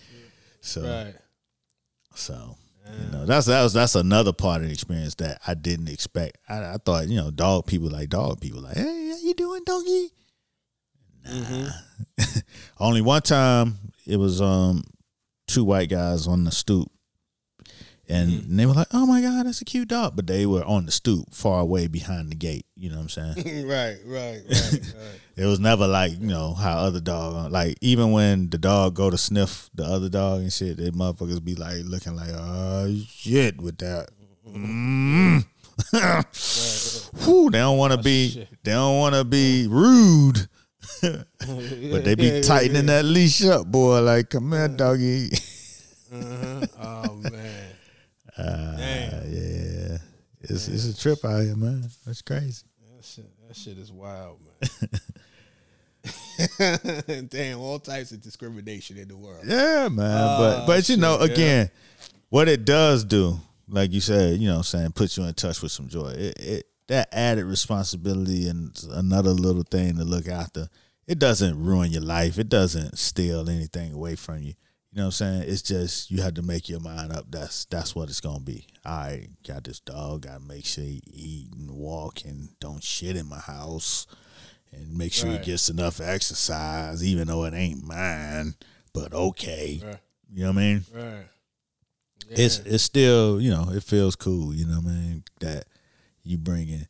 So. Right. So you know that's that was that's another part of the experience that I didn't expect. I, I thought you know dog people like dog people like hey how you doing doggy? Nah. *laughs* Only one time it was um two white guys on the stoop. And they were like, "Oh my god, that's a cute dog," but they were on the stoop, far away behind the gate. You know what I'm saying? *laughs* right. Right. Right. Right. *laughs* It was never like you know how other dog like even when the dog go to sniff the other dog and shit, they motherfuckers be like looking like oh shit with that. Mm. *laughs* Whew, they don't want to be they don't want to be rude, but they be tightening that leash up, boy. Like come here, doggy. Uh-huh. Oh man. Uh, Damn. yeah, it's it's a trip out here, man. That's crazy. That shit, that shit is wild, man. *laughs* *laughs* Damn, all types of discrimination in the world. Yeah, man. but Oh, but you know, shit, yeah. again, what it does do, like you said, you know, what I'm saying, puts you in touch with some joy. It, it that added responsibility and another little thing to look after. It doesn't ruin your life. It doesn't steal anything away from you. You know what I'm saying? It's just you have to make your mind up. That's that's what it's gonna be. I got this dog. Gotta make sure he eat and walk and don't shit in my house, and make sure Right. he gets enough exercise, even though it ain't mine. But okay, Right. you know what I mean? Right. It's it's still you know it feels cool. You know what I mean that you bringing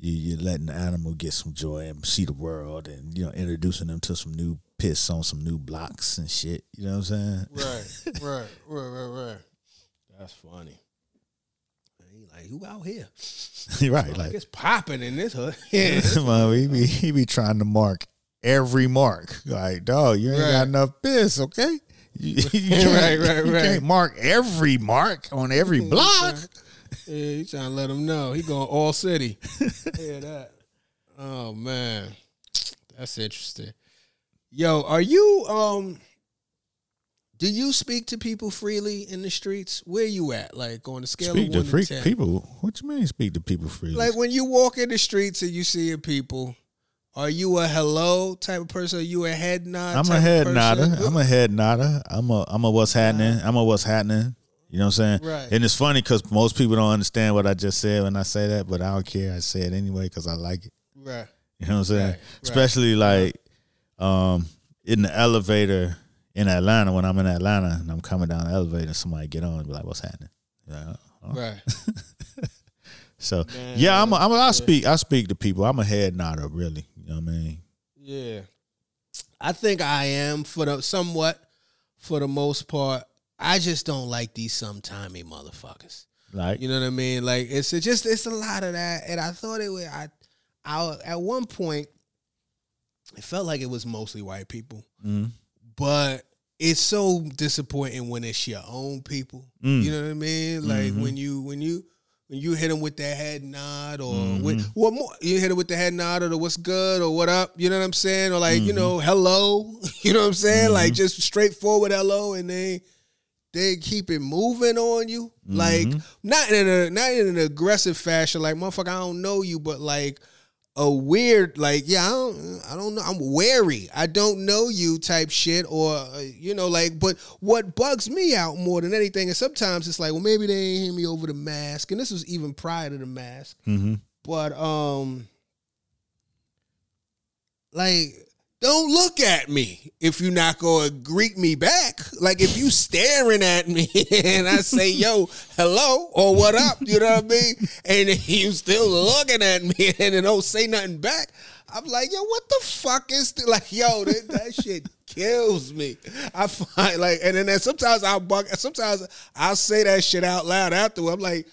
you you're letting the animal get some joy and see the world, and you know introducing them to some new piss on some new blocks and shit. You know what I'm saying? Right, right, right, right, right. That's funny. And He like, who out here? *laughs* right, Like like it's popping in this hood. *laughs* Yeah. *laughs* man, he be he be trying to mark every mark. Like, dog, you ain't Right. got enough piss, okay? You, you can't, Right, right, you can't mark every mark on every block. Yeah, he trying to let him know. He going all city. Hear that? Oh man. That's interesting. Yo, are you um do you speak to people freely in the streets? Where you at? Like on the scale Speak of to one to ten? people. What you mean? Speak to people freely? Like when you walk in the streets and you see people, Are you a hello type of person? Are you a head nod? I'm a head nodder. I'm a head nodder. I'm a I'm a what's happening. I'm a what's happening. You know what I'm saying? Right. And it's funny because most people don't understand what I just said when I say that, but I don't care. I say it anyway because I like it. right. You know what I'm saying? Right, right. Especially like um in the elevator in Atlanta when I'm in Atlanta and I'm coming down the elevator and somebody get on and be like, "What's happening?" Yeah. Right. *laughs* So Man, yeah, I'm a, I'm a, I speak I speak to people. I'm a head nodder, really. You know what I mean? Yeah. I think I am for the somewhat for the most part. I just don't like these sometimey motherfuckers. Like You know what I mean? Like it's just it's a lot of that, and I thought it was I, I at one point it felt like it was mostly white people, mm, but it's so disappointing when it's your own people. Mm. You know what I mean? Like Mhm. when you when you when you hit them with that head nod or Mhm. with what more you hit them with the head nod or the what's good or what up. You know what I'm saying? Or like you Mhm. know hello. *laughs* You know what I'm saying? Like Mhm. just straightforward hello, and they they keep it moving on you. Like Mhm. not in a not in an aggressive fashion, like motherfucker, I don't know you, but like a weird, like yeah, I don't, I don't know, I'm wary, I don't know you type shit, or uh, you know, like. But what bugs me out more than anything, is sometimes it's like, well, maybe they ain't hear me over the mask, and this was even prior to the mask, hmm but um, like. Don't look at me if you're not gonna greet me back. Like if you *laughs* staring at me *laughs* and I say, yo, hello or what up, you know what I mean? And *laughs* you still looking at me and then don't say nothing back. I'm like, yo, what the fuck is this? like, yo, that, that shit kills me. I find like, and then sometimes I'll buck, sometimes I'll say that shit out loud afterward. I'm like,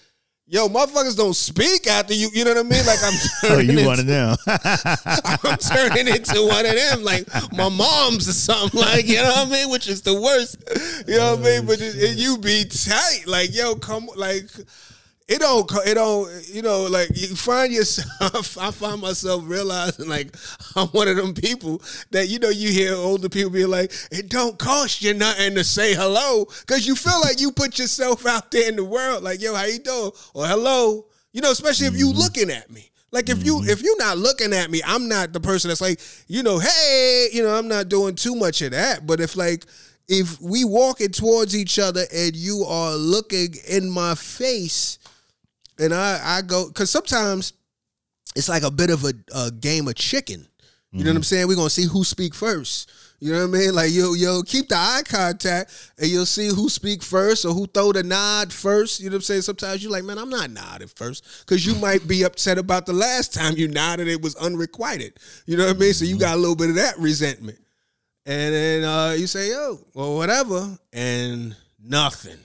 yo, motherfuckers don't speak after you. You know what I mean? Like I'm *laughs* Oh, turning you into- one of them? *laughs* *laughs* I'm turning into one of them, like my mom's or something, like you know what I mean, which is the worst. You know what I mean? Oh, but it, it- you be tight, like yo, come, like it don't, it don't, you know, like you find yourself. *laughs* I find myself realizing, like *laughs* I'm one of them people that you know you hear older people be like, it don't cost you nothing to say hello because you feel like you put yourself out there in the world, like yo, how you doing, or hello, you know, especially if you mm-hmm. looking at me. Like if you mm-hmm. if you're not looking at me, I'm not the person that's like, you know, hey, you know, I'm not doing too much of that. But if like if we walking towards each other and you are looking in my face and I I go cuz sometimes it's like a bit of a, a game of chicken. You know what I'm saying? We're gonna see who speak first. You know what I mean? Like yo, yo, keep the eye contact and you'll see who speak first or who throw the nod first. You know what I'm saying? Sometimes you're like, man, I'm not nodding first. Cause you might be upset about the last time you nodded, it was unrequited. You know what I mean? So you got a little bit of that resentment. And then uh, you say, yo, well, whatever. And nothing.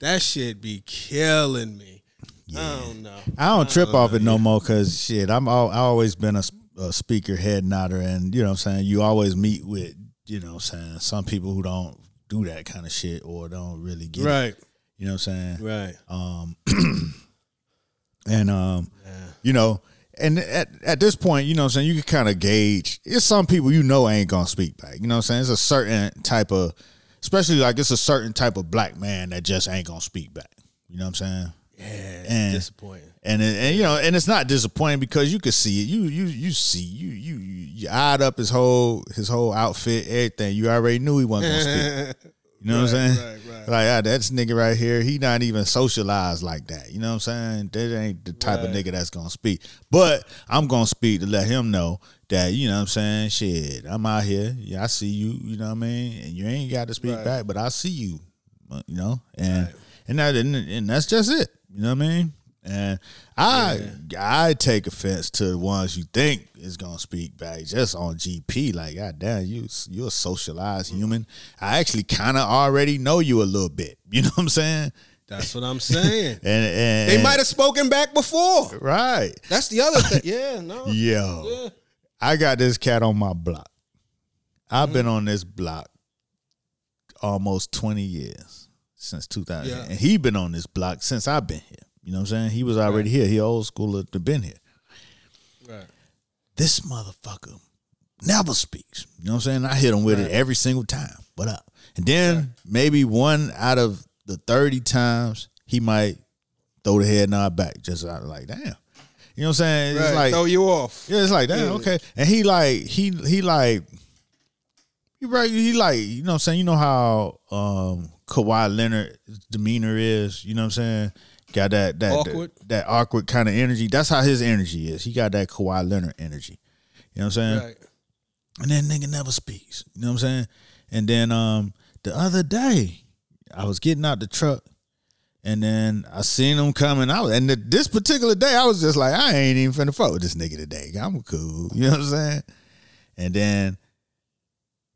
That shit be killing me. I don't know. I don't trip off it no more because shit, I'm all, I always been a speaker head nodder, and you know what I'm saying. You always meet with you know what I'm saying some people who don't do that kind of shit or don't really get it. Right, You know what I'm saying. right. Um, *clears throat* and um, you know, and at at this point, you know what I'm saying, you can kind of gauge. It's some people you know ain't gonna speak back. You know what I'm saying? It's a certain type of, especially like it's a certain type of black man that just ain't gonna speak back. You know what I'm saying? Yeah, And- disappointing. and it, and you know, and it's not disappointing because you could see it. You you you see you you you, eyed up his whole his whole outfit, everything. You already knew he wasn't gonna speak. *laughs* You know what I'm saying? right, right. Like ah, that's nigga right here. He not even socialized like that. You know what I'm saying? That ain't the type of nigga that's gonna speak. But I'm gonna speak to let him know that you know what I'm saying. Shit, I'm out here. Yeah, I see you. You know what I mean? And you ain't got to speak Right. back, but I see you. Uh, You know, and and that and, and that's just it. You know what I mean? And I I take offense to the ones you think is gonna speak back just on GP. Like, god damn, you you're a socialized mm-hmm. human. I actually kind of already know you a little bit. *laughs* You know what I'm saying? That's what I'm saying. *laughs* And and they might have spoken back before. right. That's the other thing. Yeah, no. *laughs* Yo, Yeah. I got this cat on my block. I've been mm. on this block almost 20 years since 2000. Yeah. And he been on this block since I've been here. You know what I'm saying? He was already here. He old schooler to been here. Right. This motherfucker never speaks. You know what I'm saying? I hit him with it every single time. What up? And then maybe one out of the 30 times he might throw the head nod back just like, damn. You know what I'm saying? It's like throw you off. yeah, it's like that. Yeah. Okay, and he like he he like he right. He like you know what I'm saying. You know how um Kawhi Leonard demeanor is. You know what I'm saying. Got that that Awkward. that, that awkward kind of energy. That's how his energy is. He got that Kawhi Leonard energy. You know what I'm saying. Right. And then nigga never speaks. You know what I'm saying? And then um the other day, I was getting out the truck, and then I seen him coming out. And th- this particular day, I was just like, I ain't even finna fuck with this nigga today. I'm cool. You know what I'm saying? And then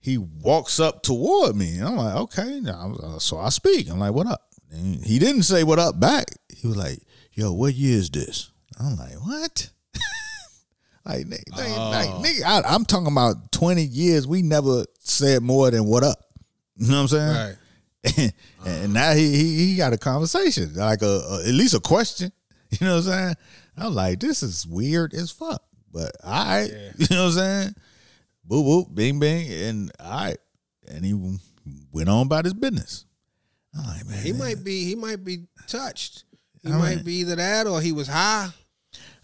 he walks up toward me. And I'm like, okay. Uh, so I speak. I'm like, what up? And he didn't say what up back. He was like, yo, what year is this? I'm like, what? *laughs* Like, nigga, nigga, like, nigga I, I'm talking about 20 years. We never said more than what up. You know what I'm saying? Right. *laughs* and now he, he he got a conversation, like a, a at least a question. *laughs* You know what I'm saying? I'm like, this is weird as fuck. But right, Yeah. you know what I'm saying? Boop boop, bing bing, and all right, and he went on about his business. I'm like, man, He might be he might be touched. He All might right. be either that or he was high.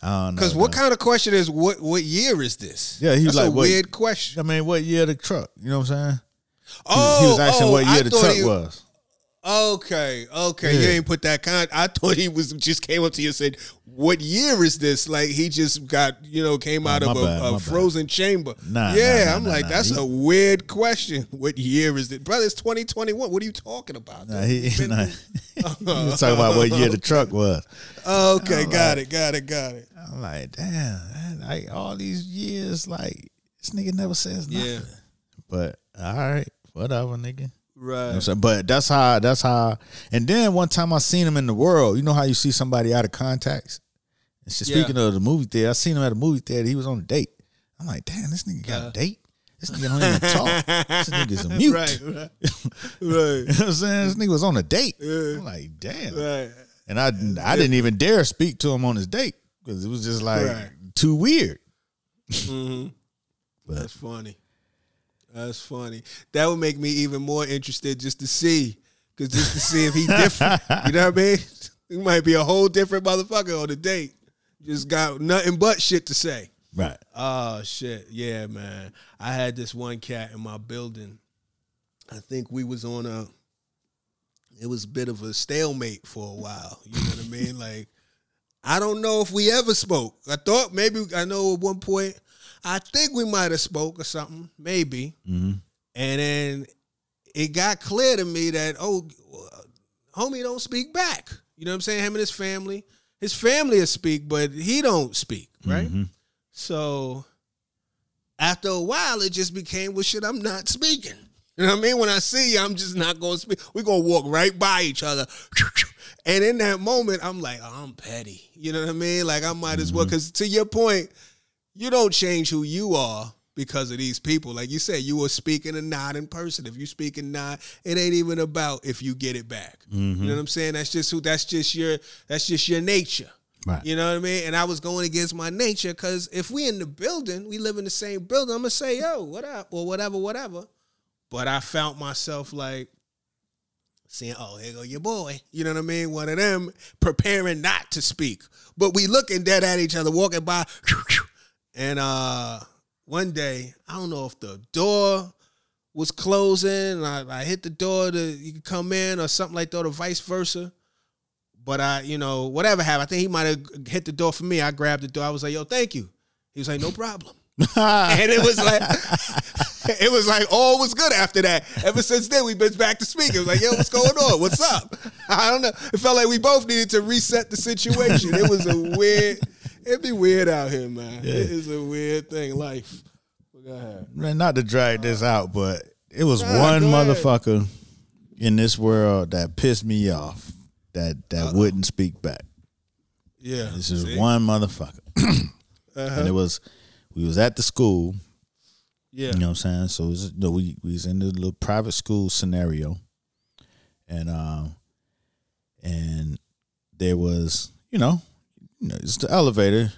I don't know. Because what kind of question is what what year is this? Yeah, he was like, a what- weird question. I mean, what year the truck? You know what I'm saying? He, Oh, he was asking oh, what I year the truck he- was. Okay, okay, you Yeah. ain't put that kind. I thought he was just came up to you and said, "What year is this?" Like he just got you know came oh, out Oh, of my a, a my bad. frozen chamber. Nah, yeah, nah, nah, I'm like that's He- a weird question. What year is it, brother? It's 2021. What are you talking about? Nah, he, *laughs* Been- nah. *laughs* he was talking about what year the truck was. okay, got it, got it, got it. I'm like, damn, man, like all these years, like this nigga never says nothing. Yeah. But all right, whatever, nigga. You know Right. saying? But that's how that's how and then one time I seen him in the world. You know how you see somebody out of contacts? And so Yeah. speaking of the movie theater, I seen him at a movie theater. He was on a date. I'm like, damn, this nigga got Yeah. a date? This nigga don't even talk. This *laughs* nigga's a mute. Right, right, *laughs* right, You know what I'm saying? This nigga was on a date. Yeah. I'm like, damn. right. And I I didn't even dare speak to him on his date because it was just like Right. too weird. hmm *laughs* But- That's funny. That's funny. That would make me even more interested just to see, because just to see if he different. you know what I mean? *laughs* He might be a whole different motherfucker on the date. Just got nothing but shit to say. Right. Oh shit, yeah, man. I had this one cat in my building. I think we was on a. It was a bit of a stalemate for a while. You know what I mean? *laughs* Like, I don't know if we ever spoke. I thought maybe I know at one point. I think we might have spoke or something, maybe. Mm-hmm. And then it got clear to me that oh, homie don't speak back. You know what I'm saying? Him and his family. His family will speak, but he don't speak, right? Mhm. So after a while, it just became, well, shit, I'm not speaking. You know what I mean? When I see you, I'm just not going to speak. We're going to walk right by each other. And in that moment, I'm like, oh, I'm petty. You know what I mean? Like, I might as well, because to your point, you don't change who you are because of these people. Like you said, you were speaking and not in person. If you speak and not, it ain't even about if you get it back. You know mm-hmm. what I'm saying? That's just who. That's just your. That's just your nature. Right. You know what I mean? And I was going against my nature because if we in the building, we live in the same building, I'm gonna say, yo, what up? Or whatever, whatever. But I found myself like saying, oh, here go your boy. You know what I mean? One of them preparing not to speak. But we looking dead at each other, walking by. And uh one day, I don't know if the door was closing, and I, I hit the door to you could come in or something like that, or vice versa. But I, you know, whatever happened, I think he might have hit the door for me. I grabbed the door. I was like, "Yo, thank you." He was like, "No problem." *laughs* and it was like, *laughs* it was like all was good after that. Ever since then, we've been back to speaking. It was like, "Yo, what's going on? What's up?" *laughs* I don't know. It felt like we both needed to reset the situation. It was a weird. It'd be weird out here, man. Yeah. It is a weird thing. Life. Man, not to drag this out, but it was Nah, one motherfucker in this world that pissed me off that that wouldn't speak back. Yeah. This is See? one motherfucker. *clears throat* Uh-huh. And it was we was at the school, Yeah. you know what I'm saying? So it was, you know, we we was in the little private school scenario. And um and there was, you know, you know, it's the elevator.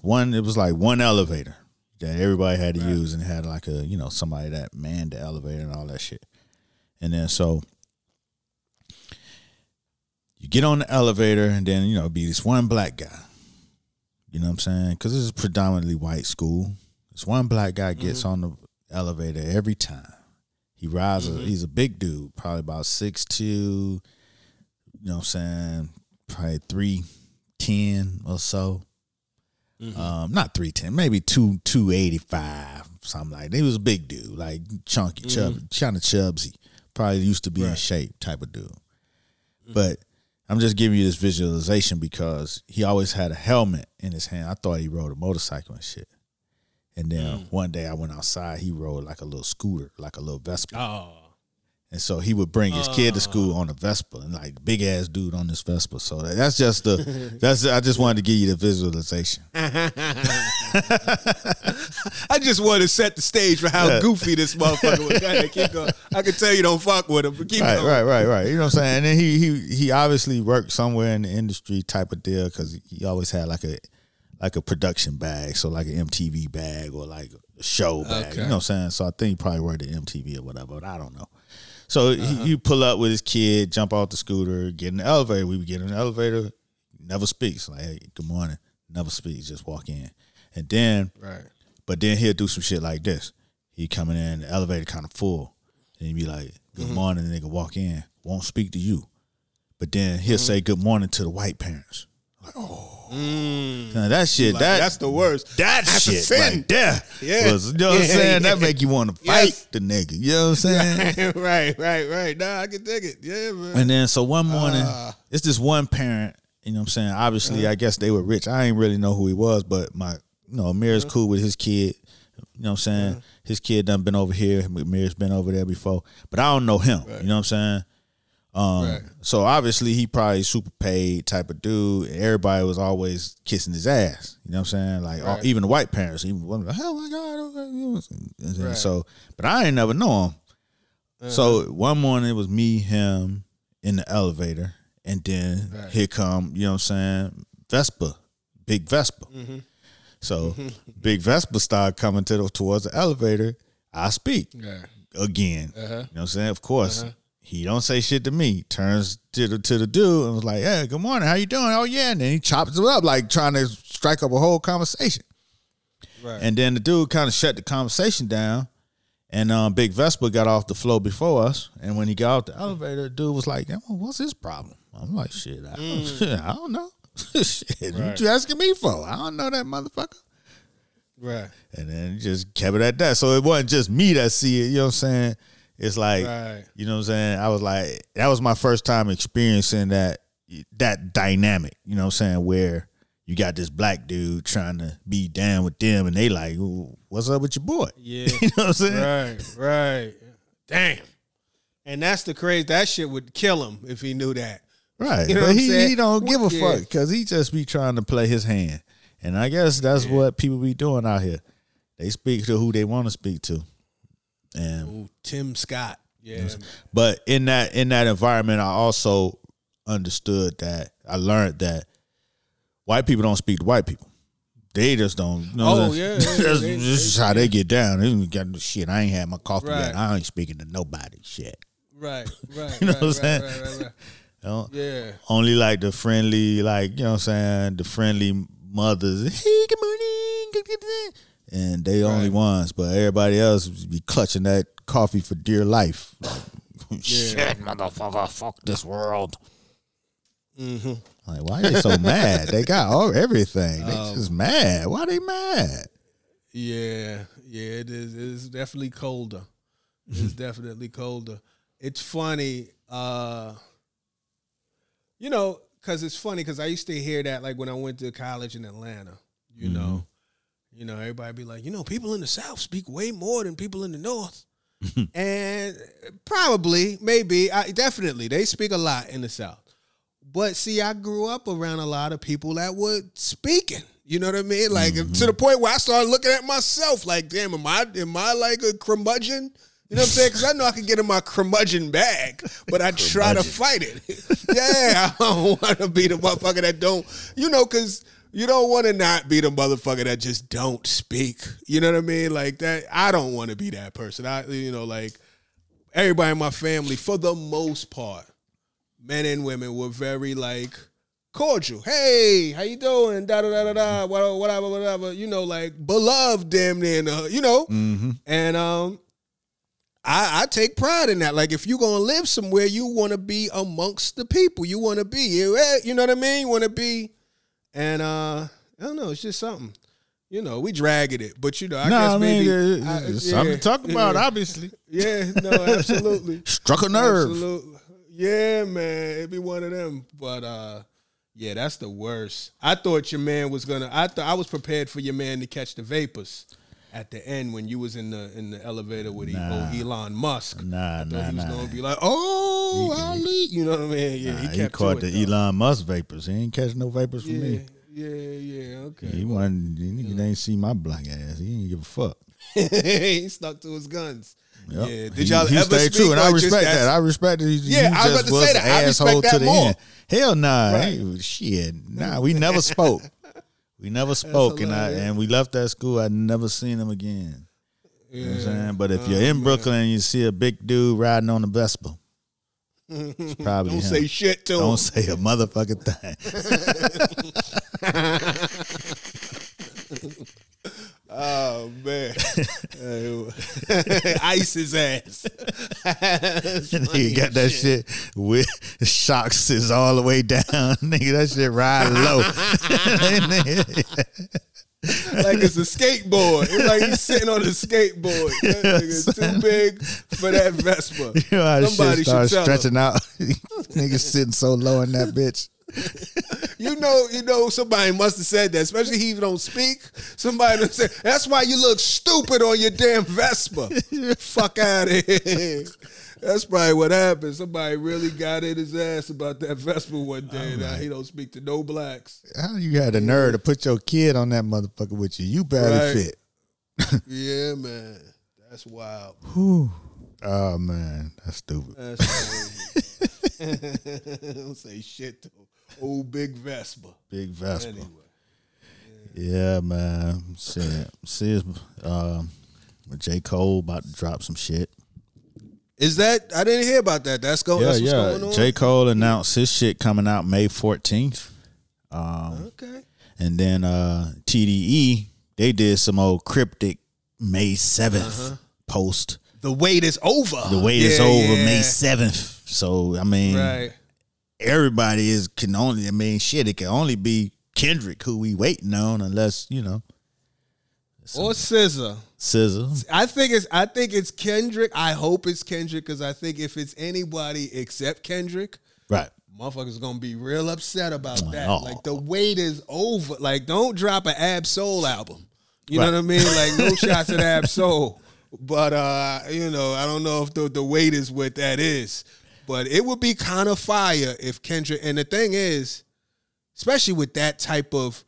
One it was like one elevator that everybody had to Right. use and had like a, you know, somebody that manned the elevator and all that shit. And then so you get on the elevator and then, you know, be this one black guy. You know what I'm saying? Because this is predominantly white school. This one black guy gets mm-hmm. on the elevator every time. He rides. A, mm-hmm. he's a big dude, probably about six two. You know what I'm saying? Probably three ten or so. Mm-hmm. Um, not three ten, maybe two two eighty five, something like. that. He was a big dude, like chunky, mm-hmm. chubby, kind of chubsy. Probably used to be in shape type of dude. Mm-hmm. But I'm just giving you this visualization because he always had a helmet in his hand. I thought he rode a motorcycle and shit. And then mm. one day I went outside, he rode like a little scooter, like a little Vespa. Oh, And so he would bring his kid to school oh. on a Vespa, and like big ass dude on this Vespa. So that- that's just the *laughs* that's I just wanted to give you the visualization. *laughs* *laughs* I just wanted to set the stage for how Yeah. goofy this motherfucker was. Ahead, keep going. I can tell you don't fuck with him, but keep Right, going. right, right, right. You know what I'm saying? And then he he he obviously worked somewhere in the industry type of deal because he always had like a like a production bag, so like an MTV bag or like a show bag. Okay. You know what I'm saying? So I think he probably worked at MTV or whatever, but I don't know. So he, he pull up with his kid, jump off the scooter, get in the elevator. We would get in the elevator, never speaks. Like, hey, good morning. Never speaks, just walk in. And then Right. but then he'll do some shit like this. He coming in, the elevator kind of full. And he be like, good Mm-hmm. morning, the nigga walk in, won't speak to you. But then he'll Mm-hmm. say good morning to the white parents. Oh. Mm. Now that shit, Like, that, that's the worst. that that's a shit sin. right there. Yeah. Was, you know what I'm Yeah, saying? That *laughs* make you want to fight Yes. the nigga. You know what I'm *laughs* saying? right, right, right. Nah, I can dig it. Yeah, man. And then so one morning, Ah. it's this one parent, you know what I'm saying? Obviously, I guess they were rich. I ain't really know who he was, but my you know, Amir's cool with his kid. You know what I'm saying? His kid done been over here. Amir's been over there before. But I don't know him. You know what I'm saying? Um Right. so obviously he probably super paid type of dude. And everybody was always kissing his ass. You know what I'm saying? Like all, Right. even the white parents, even one like, oh my God. okay," you know, and then Right. So but I ain't never know him. So one morning it was me, him in the elevator, and then Right. here come, you know what I'm saying, Vespa, big Vespa. So *laughs* big Vespa started coming to the, towards the elevator. I speak Yeah. again. Uh-huh. You know what I'm saying? Of course. He don't say shit to me. Turns to the to the dude and was like, "Hey, good morning. How you doing? Oh yeah." And then he chops it up like trying to strike up a whole conversation. Right. And then the dude kind of shut the conversation down. And um, Big Vespa got off the floor before us. And when he got off the elevator, the dude was like, "Damn, well, what's his problem? I'm like, shit, I don't, shit, I don't know. *laughs* shit, Right. what you asking me for? I don't know that motherfucker. right. And then he just kept it at that. So it wasn't just me that see it. You know what I'm saying? It's like, Right. you know what I'm saying? I was like, that was my first time experiencing that that dynamic. You know what I'm saying? Where you got this black dude trying to be down with them, and they like, what's up with your boy? *laughs* Yeah. you know what I'm saying? right, right. Damn. And that's the crazy. That shit would kill him if he knew that. Right. You know but what I'm he, saying? he don't give a Yeah. fuck because he just be trying to play his hand. And I guess that's what people be doing out here. They speak to who they want to speak to. And Ooh, Tim Scott. Yeah. but in that in that environment I also understood that I learned that white people don't speak to white people. They just don't. You know, Oh, that's- yeah, yeah, *laughs* that's, they- this is they- how they get down. They got shit. I ain't had my coffee Right. yet. I ain't speaking to nobody. Shit. Right, *laughs* right, You know right, what I'm right, saying? right, right, right. *laughs* You know? Yeah. only like the friendly, like you know what I'm saying, the friendly mothers. Hey, good morning, good, good, good," and they only ones, but everybody else be clutching that coffee for dear life. *laughs* Shit, *laughs* motherfucker, fuck this world. Mm-hmm. Like, why are they so mad? They got all everything. They Um, just mad. Why they mad? Yeah, yeah, it is. It's definitely colder. It's *laughs* definitely colder. It's funny, uh, you know, because it's funny because I used to hear that like when I went to college in Atlanta. You know, you know, everybody be like, you know, people in the South speak way more than people in the North, *laughs* and probably, maybe, I, definitely, they speak a lot in the South. But see, I grew up around a lot of people that were speaking. You know what I mean? Like mm-hmm. to the point where I started looking at myself like, damn, am I am I like a curmudgeon? You know what I'm saying? Because I know I can get in my curmudgeon bag, but I try to fight it. *laughs* yeah, I don't want to be the motherfucker that don't. You know, because you don't want to not be the motherfucker that just don't speak. You know what I mean? Like that. I don't want to be that person. I, you know, like everybody in my family, for the most part, men and women were very like cordial. Hey, how you doing? Da da da da da. Whatever, whatever. You know, like beloved, damn near. You know, Mm-hmm. and um, I, I take pride in that. Like, if you're gonna live somewhere, you want to be amongst the people. You want to be, you, eh, you know what I mean? You want to be, and uh, I don't know. It's just something. You know, we dragging it, but you know, I no, guess I mean, maybe it's I- it's something to talk about, Yeah, obviously. *laughs* yeah no, absolutely. *laughs* Struck a nerve. Absolutely. Yeah, man. It'd be one of them. But uh yeah, that's the worst. I thought your man was gonna I thought I was prepared for your man to catch the vapors at the end when you was in the in the elevator with Nah. Elon Musk. Nah, I thought nah, he was nah. gonna be like, Oh, Ali. You know what I mean? Yeah, Nah, he he, caught the though. Elon Musk vapors. He ain't catch no vapors from Yeah, me. yeah, yeah, okay. He wasn't. He nigga ain't see my black ass. He didn't give a fuck. *laughs* he stuck to his guns. Yep. Yeah. Did he, y'all he ever stayed speak true, and I respect that. I respect that. He, Yeah, he I was just about to say that. I asshole respect to that the more. end. Hell nah, Right. He- shit, nah. We *laughs* never spoke. We never spoke, and I and we left that school. I never seen him again. You know what I'm saying? But if Oh, you're in Brooklyn and you see a big dude riding on a Vespa, it's *laughs* probably Don't him. say shit to him. Don't say a motherfucking thing. *laughs* *laughs* Oh man, *laughs* ice his ass. *laughs* Nigga got that shit with shocks is all the way down. *laughs* Nigga, that shit ride low. like it's a skateboard. It's like he's sitting on a skateboard. That nigga's too big for that Vespa. you know how the Somebody shit starts should tell him. stretching out. Nigga sitting so low in that bitch. You know, you know, somebody must have said that, especially if he don't speak. Somebody said, that's why you look stupid on your damn Vespa. Fuck out of here. That's probably what happened. Somebody really got in his ass about that Vespa one day. Now he don't speak to no blacks. How you had the nerve to put your kid on that motherfucker with you? You barely Right. fit. Yeah, man. That's wild. Oh man, that's stupid. That's *laughs* don't say shit to old big Vespa. Big Vespa. Anyway. Yeah, man. Shit. See, um, J. Cole about to drop some shit. Is that I didn't hear about that. That's going Yeah, that's what's yeah. going on. J. Cole announced his shit coming out May 14th. Okay. And then uh TDE, they did some old cryptic May 7th post. The wait is over. The wait is Uh-huh. Over yeah. May 7th. So, I mean, Right. Everybody is can only, I mean, shit, it can only be Kendrick who we waiting on unless, you know, Or SZA. SZA. I think it's I think it's Kendrick. I hope it's Kendrick because I think if it's anybody except Kendrick, Right. motherfuckers gonna be real upset about that. Oh. Like the wait is over. Like don't drop an Ab Soul album. You Right. know what I mean? Like no *laughs* shots at Ab Soul. But uh, you know, I don't know if the the wait is what that is. But it would be kind of fire if Kendrick. And the thing is, especially with that type of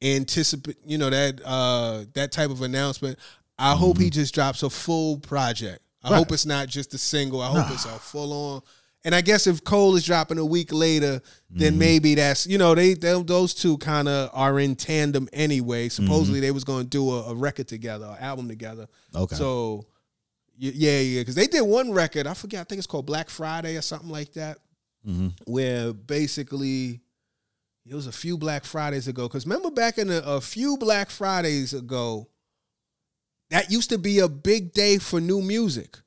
anticipate, you know that uh that type of announcement. I hope he mm-hmm. just drops a full project. I Right. hope it's not just a single. I hope it's a full on. And I guess if Cole is dropping a week later, then mm-hmm. maybe that's you know they, they those two kind of are in tandem anyway. Supposedly mm-hmm. they was going to do a, a record together, an album together. Okay. So yeah, yeah, because they did one record. I forget. I think it's called Black Friday or something like that, where basically it was a few Black Fridays ago. Because remember back in a, a few Black Fridays ago, that used to be a big day for new music.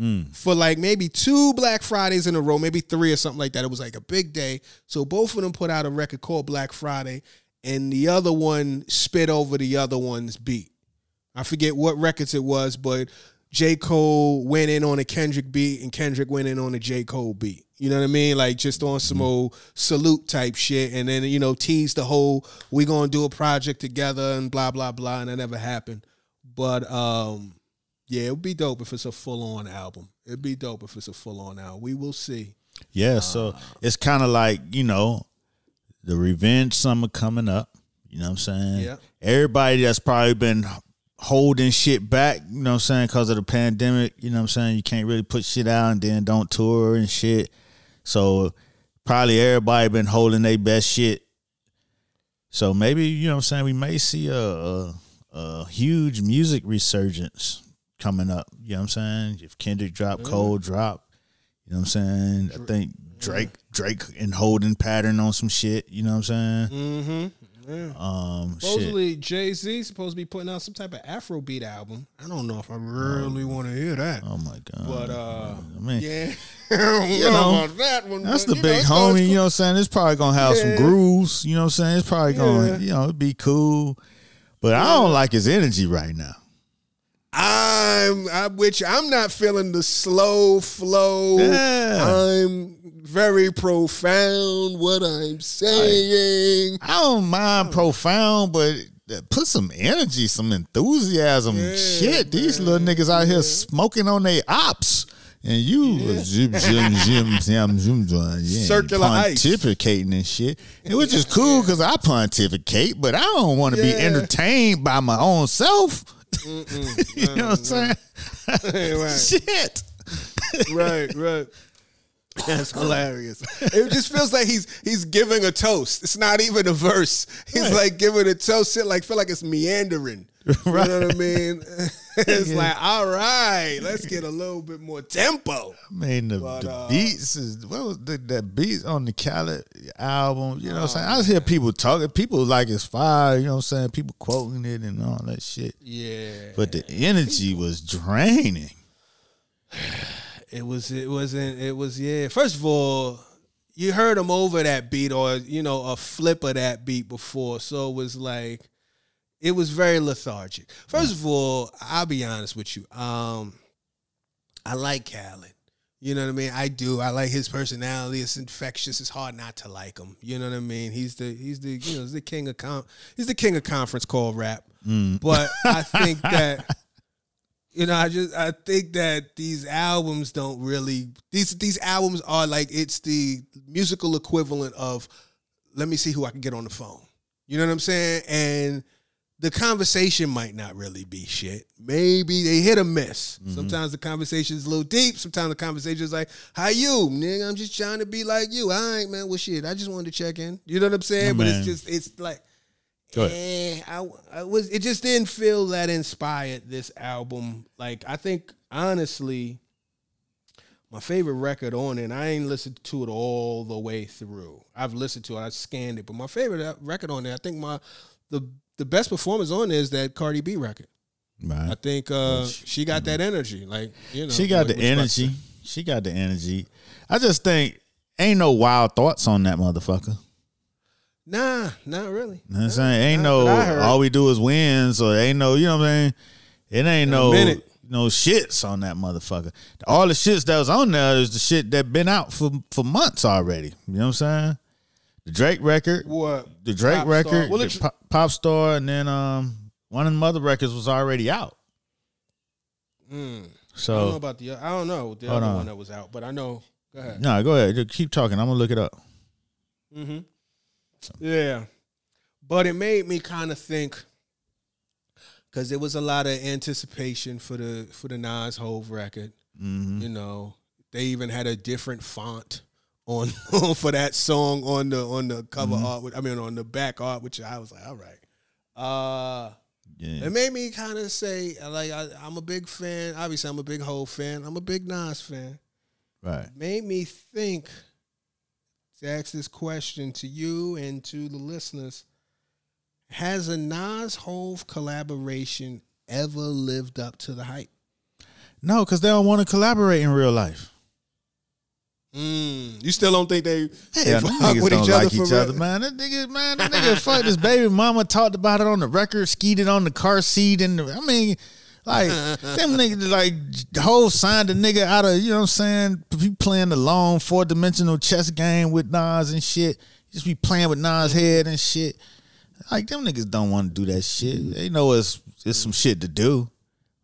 Mm. For like maybe two Black Fridays in a row, maybe three or something like that. It was like a big day. So both of them put out a record called Black Friday, and the other one spit over the other one's beat. I forget what records it was, but J. Cole went in on a Kendrick beat and Kendrick went in on a J. Cole beat. You know what I mean? Like just on some old salute type shit. And then, you know, tease the whole we gonna do a project together and blah, blah, blah. And that never happened. But um, yeah, it would be dope if it's a full on album. It'd be dope if it's a full on album. We will see. Yeah, so it's kind of like, you know, the revenge summer coming up. You know what I'm saying? Yeah. Everybody that's probably been holding shit back, you know what I'm saying, because of the pandemic, you know what I'm saying? You can't really put shit out and then don't tour and shit. So probably everybody been holding their best shit. So maybe, you know what I'm saying, we may see a, a, a huge music resurgence coming up. You know what I'm saying? If Kendrick drop, Cole drop, You know what I'm saying? I think Drake Drake and holding pattern on some shit. You know what I'm saying? Mm-hmm. Yeah. Um. Supposedly Jay Z supposed to be putting out some type of Afrobeat album. I don't know if I really want to hear that. Oh my god! But uh, I mean, yeah, *laughs* You know know, about that one. That's the know, big cool, homie, you know what I'm saying? It's probably gonna have some grooves, you know what I'm saying? It's probably gonna, you know, it'd be cool. But I don't like his energy right now. I'm I'm with. I'm not feeling the slow flow. Yeah. I'm very profound what I'm saying. I don't Oh. mind profound, but put some energy, some enthusiasm. Yeah, Shit, these little niggas out here smoking on their ops. And you zim, zim, zim, zim, zim, zim, yeah, Circular ice. pontificating and shit. It was just cool because I pontificate, but I don't want to be entertained by my own self. *laughs* you know what I'm saying? *laughs* right. *laughs* Shit. right, right. That's hilarious. It just feels like he's he's giving a toast. It's not even a verse. He's Right. like giving a toast. It like feel like it's meandering. You Right. know what I mean? it's like, all right, let's get a little bit more tempo. I mean, the, But, the uh, beats is what was the, that beats on the Khaled album? You know what I'm saying? I just hear people talking. People like it's fire. You know what I'm saying? People quoting it and all that shit. Yeah. But the energy was draining. It was. It wasn't. It was. Yeah. First of all, you heard him over that beat, or you know, a flip of that beat before, so it was like, it was very lethargic. First of all, I'll be honest with you. Um, I like Khaled. You know what I mean? I do. I like his personality. It's infectious. It's hard not to like him. You know what I mean? He's the he's the you know he's the king of com- he's the king of conference call rap. But I think that *laughs* you know, I just I think that these albums don't really these these albums are like it's the musical equivalent of let me see who I can get on the phone. You know what I'm saying? And the conversation might not really be shit. Maybe they hit or miss. Mm-hmm. Sometimes the conversation is a little deep. Sometimes the conversation is like, "How you, nigga? I'm just trying to be like you. All right, man. Well, shit. I just wanted to check in. You know what I'm saying? Yeah, but it's just it's like Go ahead. Eh, I, I was. It just didn't feel that inspired. This album, like I think, honestly, my favorite record on it. And I ain't listened to it all the way through. I've listened to it. I scanned it, but my favorite uh, record on it. I think my the the best performance on there is that Cardi B record. I think uh, she got that energy. Like you know, She got what- the what you about to energy. She got the energy. I just think ain't no wild thoughts on that motherfucker. Nah, not really. You know what I'm saying? Ain't Nah, no but I heard- all we do is win, so ain't no, you know what I'm saying? It ain't In no no shits on that motherfucker. All the shits that was on there is the shit that been out for for months already. You know what I'm saying? The Drake record, What the Drake Pop record, Well, the pop, pop star, and then um one of the other records was already out. Mm. I don't know So about the. I don't know the other on. one that was out, but I know. Go ahead. no, go ahead, just keep talking. I'm gonna look it up. Mm-hmm. Yeah, but it made me kind of think because there was a lot of anticipation for the for the Nas Hove record. hmm You know, they even had a different font on *laughs* for that song on the on the cover art. With, I mean, on the back art, which I was like, all right. Uh, Yeah. it made me kind of say, like, I, I'm a big fan. Obviously, I'm a big Hove fan. I'm a big Nas fan. Right. made me think to ask this question to you and to the listeners. Has a Nas Hove collaboration ever lived up to the hype? No, because they don't want to collaborate in real life. Mm, you still don't think they, they Yeah, fuck niggas with don't each other like for each other, man. That nigga, man, that nigga *laughs* fucked his baby mama, talked about it on the record, skeeted on the car seat, and I mean, like *laughs* them niggas, like the whole signed the nigga out of you know what I'm saying. You playing the long four dimensional chess game with Nas and shit. Just be playing with Nas head and shit. Like them niggas don't want to do that shit. They know it's it's some shit to do.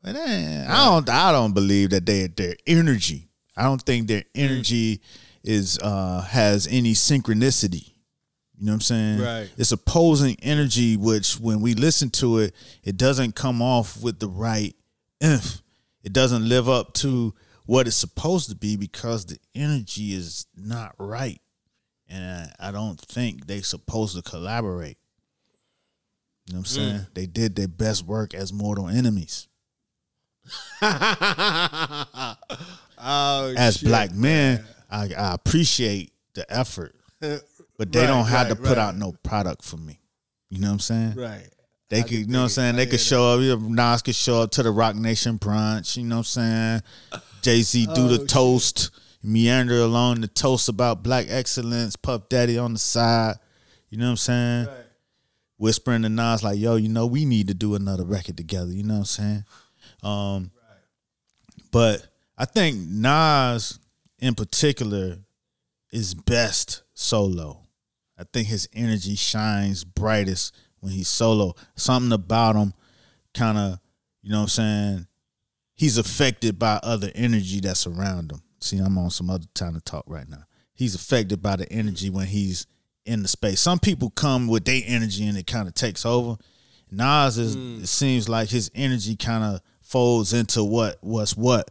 But eh, I don't I don't believe that they their energy. I don't think their energy is uh has any synchronicity. You know what I'm saying? Right. It's opposing energy, which when we listen to it, it doesn't come off with the right if it doesn't live up to what it's supposed to be because the energy is not right. And I don't think they supposed to collaborate. You know what I'm hmm. saying? They did their best work as mortal enemies. *laughs* Oh, as shit. black men, I, I appreciate the effort, *laughs* but they Right, don't have right, to put right. out no product for me. You know what I'm saying? Right. They I could, you know what I'm saying? They could that. show up. yeah, Nas could show up to the Roc Nation brunch. You know what I'm saying? Jay Z do Oh, the shit. toast, meander along the toast about black excellence. Puff Daddy on the side. You know what I'm saying? Right. Whispering to Nas like, "Yo, you know we need to do another record together." You know what I'm saying? Um, but I think Nas in particular is best solo. I think his energy shines brightest when he's solo. Something about him kind of, you know what I'm saying? He's affected by other energy that's around him. See, I'm on some other time to talk right now. He's affected by the energy when he's in the space. Some people come with their energy and it kind of takes over. Nas is hmm. it seems like his energy kind of folds into what what's what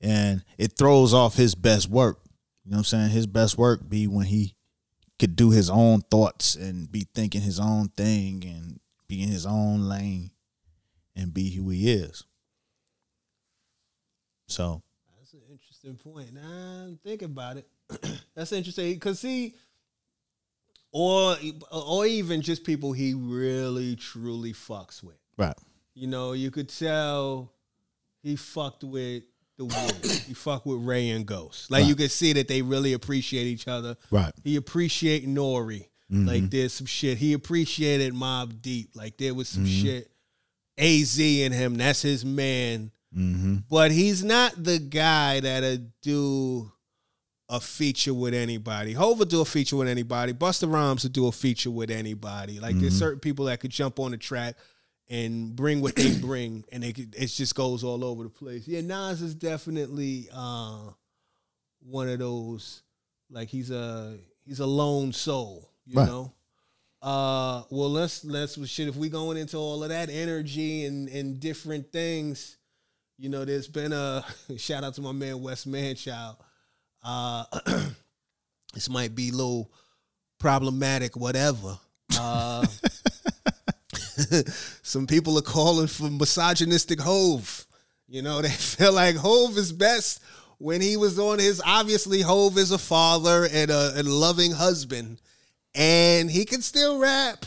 and it throws off his best work. You know what I'm saying? His best work be when he could do his own thoughts and be thinking his own thing and be in his own lane and be who he is. So That's an interesting point. Nah, think about it. *clears throat* That's interesting because see, or or even just people he really truly fucks with. right. You know, you could tell he fucked with the Wu. he fucked with Rae and Ghost. Like you can see that they really appreciate each other. Right. He appreciate Nori. Mm-hmm. Like there's some shit. He appreciated Mobb Deep. Like there was some mm-hmm. shit. AZ in him. That's his man. Mm-hmm. But he's not the guy that'll do a feature with anybody. Hov will do a feature with anybody. Busta Rhymes will do a feature with anybody. Like there's mm-hmm. certain people that could jump on the track and bring what they bring, and it it just goes all over the place. Yeah, Nas is definitely uh, one of those. Like he's a he's a lone soul, you Right. know. Uh, well, let's let's shit. If we going into all of that energy and and different things, you know, there's been a *laughs* shout out to my man Wes Manchild. Uh, *clears throat* this might be a little problematic, whatever. Uh, *laughs* *laughs* some people are calling for misogynistic Hove. You know, *laughs* they feel like Hove is best when he was on his. Obviously, Hove is a father and a, loving husband, and he can still rap.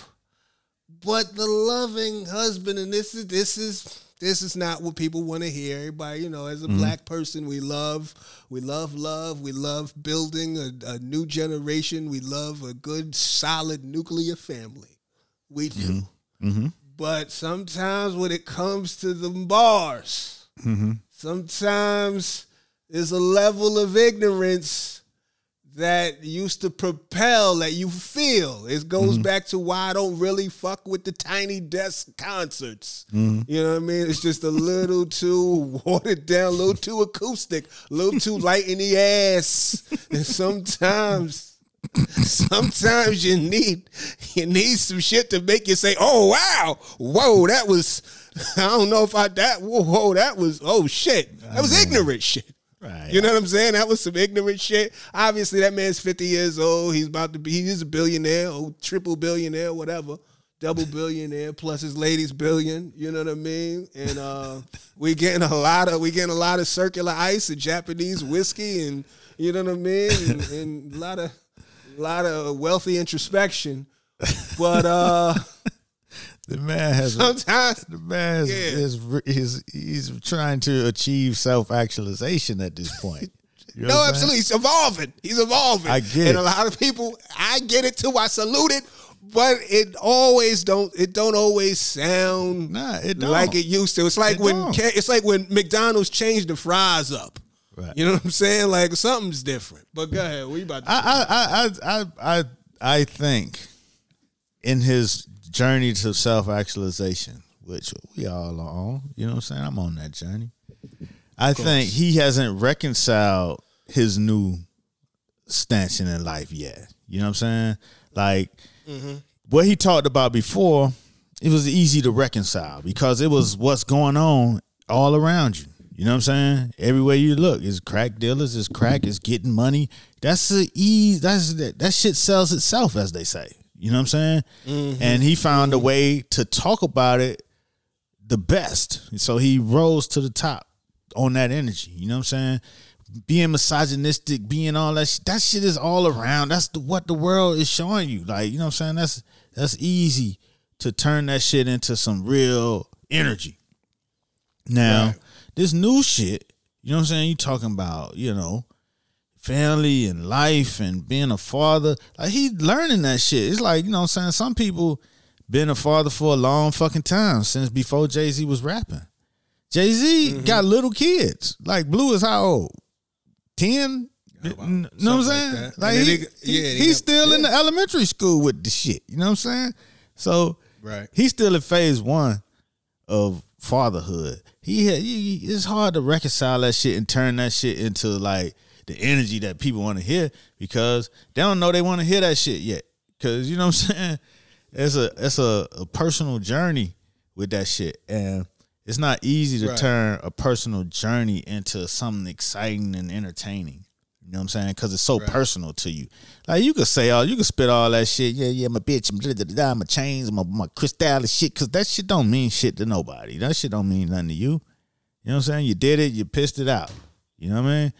But the loving husband, and this is this is this is not what people want to hear. Everybody, you know, as a mm-hmm. black person, we love we love love. We love building a, a new generation. We love a good, solid nuclear family. We do. Mm-hmm. Mm-hmm. But sometimes when it comes to the bars, mm-hmm. sometimes there's a level of ignorance that used to propel that you feel. It goes mm-hmm. back to why I don't really fuck with the tiny desk concerts. You know what I mean? It's just a little *laughs* too watered down, a little too acoustic, a little too light in the ass. And sometimes *laughs* sometimes you need you need some shit to make you say, "Oh wow, whoa, that was." *laughs* I don't know if I that whoa, whoa that was oh shit that was ignorant shit. Right. You know what I'm saying? That was some ignorant shit. Obviously, that man's 50 years old. He's about to be. He's a billionaire, or triple billionaire, whatever, double billionaire plus his lady's billion. You know what I mean? And uh, *laughs* we getting a lot of we getting a lot of circular ice and Japanese whiskey, and you know what I mean, and, and a lot of a lot of wealthy introspection. But uh, *laughs* The man has a, sometimes the man is, Yeah. is, is he's trying to achieve self actualization at this point. You know No, absolutely. He's evolving. He's evolving. I get and it. a lot of people, I get it too. I salute it, but it always don't. It don't always sound Nah, it don't. like it used to. It's like It when don't. It's like when McDonald's changed the fries up. Right. You know what I'm saying? Like something's different. But go ahead. We about to. I, I, I, I, I, I think in his journey to self actualization, which we all are on, you know what I'm saying? I'm on that journey. I think he hasn't reconciled his new stanchion in life yet. You know what I'm saying? Like mm-hmm. what he talked about before, it was easy to reconcile because it was what's going on all around you. You know what I'm saying? Everywhere you look, is crack dealers, is crack, is getting money. That's the ease. That's that, that shit sells itself, as they say. You know what I'm saying? Mm-hmm. And he found a way to talk about it the best. So he rose to the top on that energy. You know what I'm saying? being misogynistic, being all that shit, that shit is all around. That's the, what the world is showing you. Like, you know what I'm saying? That's that's easy to turn that shit into some real energy. Now, Right. This new shit, you know what I'm saying? You talking about, you know, family and life and being a father. Like he learning that shit. It's like, you know what I'm saying? Some people been a father for a long fucking time since before Jay-Z was rapping. Jay-Z Mm-hmm. got little kids. Like Blue is how old? 10? Yeah, about N- know what I'm like saying? Like, And he, they- he- yeah, he's got- still in the elementary school with the shit. You know what I'm saying? So Right. he's still in phase one of fatherhood. He, had, he it's hard to reconcile that shit and turn that shit into like the energy that people want to hear because they don't know they want to hear that shit yet. Cause you know what I'm *laughs* saying? It's a it's a, a personal journey with that shit. And it's not easy to Right. turn a personal journey into something exciting and entertaining. You know what I'm saying? Because it's so Right. personal to you. Like you could say all, you could spit all that shit. Yeah, yeah, my bitch, my, chains, my my crystal and shit. Because that shit don't mean shit to nobody. That shit don't mean nothing to you. You know what I'm saying? You did it. You pissed it out. You know what I mean?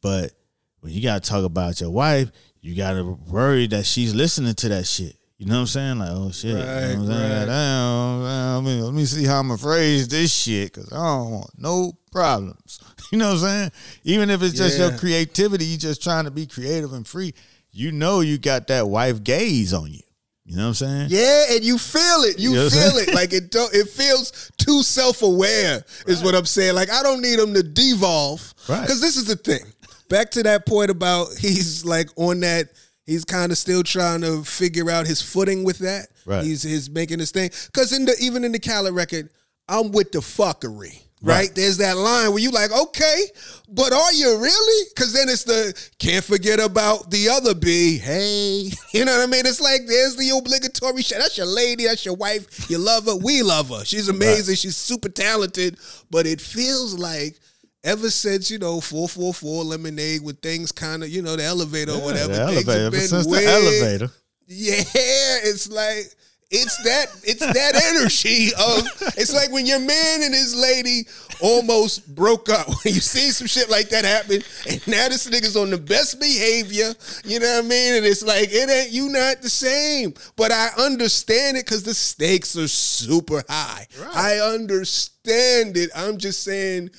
But when you gotta talk about your wife, you gotta worry that she's listening to that shit. You know what I'm saying? Like, oh shit. you know what I'm Right, saying? right. Damn, I mean, let me see how I'm gonna phrase this shit because I don't want no problems. *laughs* You know what I'm saying? Even if it's just your creativity, you just trying to be creative and free. You know you got that wife gaze on you. You know what I'm saying? Yeah, and you feel it. You You know feel it. Like it don't it feels too self-aware, is what I'm saying. Like I don't need him to devolve. Right. Because this is the thing. Back to that point about he's like on that, he's kind of still trying to figure out his footing with that. Right. He's he's making his thing. Cause in the even in the Khaled record, I'm with the fuckery. Right? Right. There's that line where you like, okay, but are you really? Because then it's the can't forget about the other B. Hey, *laughs* you know what I mean? It's like there's the obligatory shit. That's your lady. That's your wife. You love her. We love her. She's amazing. She's super talented. But it feels like ever since you know four four four lemonade with things kind of you know the elevator or whatever. the elevator. Ever since the elevator. Yeah, *laughs* it's like it's that it's that energy of it's like when your man and his lady almost broke up. When *laughs* you see some shit like that happen, and now this nigga's on the best behavior, you know what I mean? And it's like it ain't you not the same. But I understand it because the stakes are super high. I understand it. I'm just saying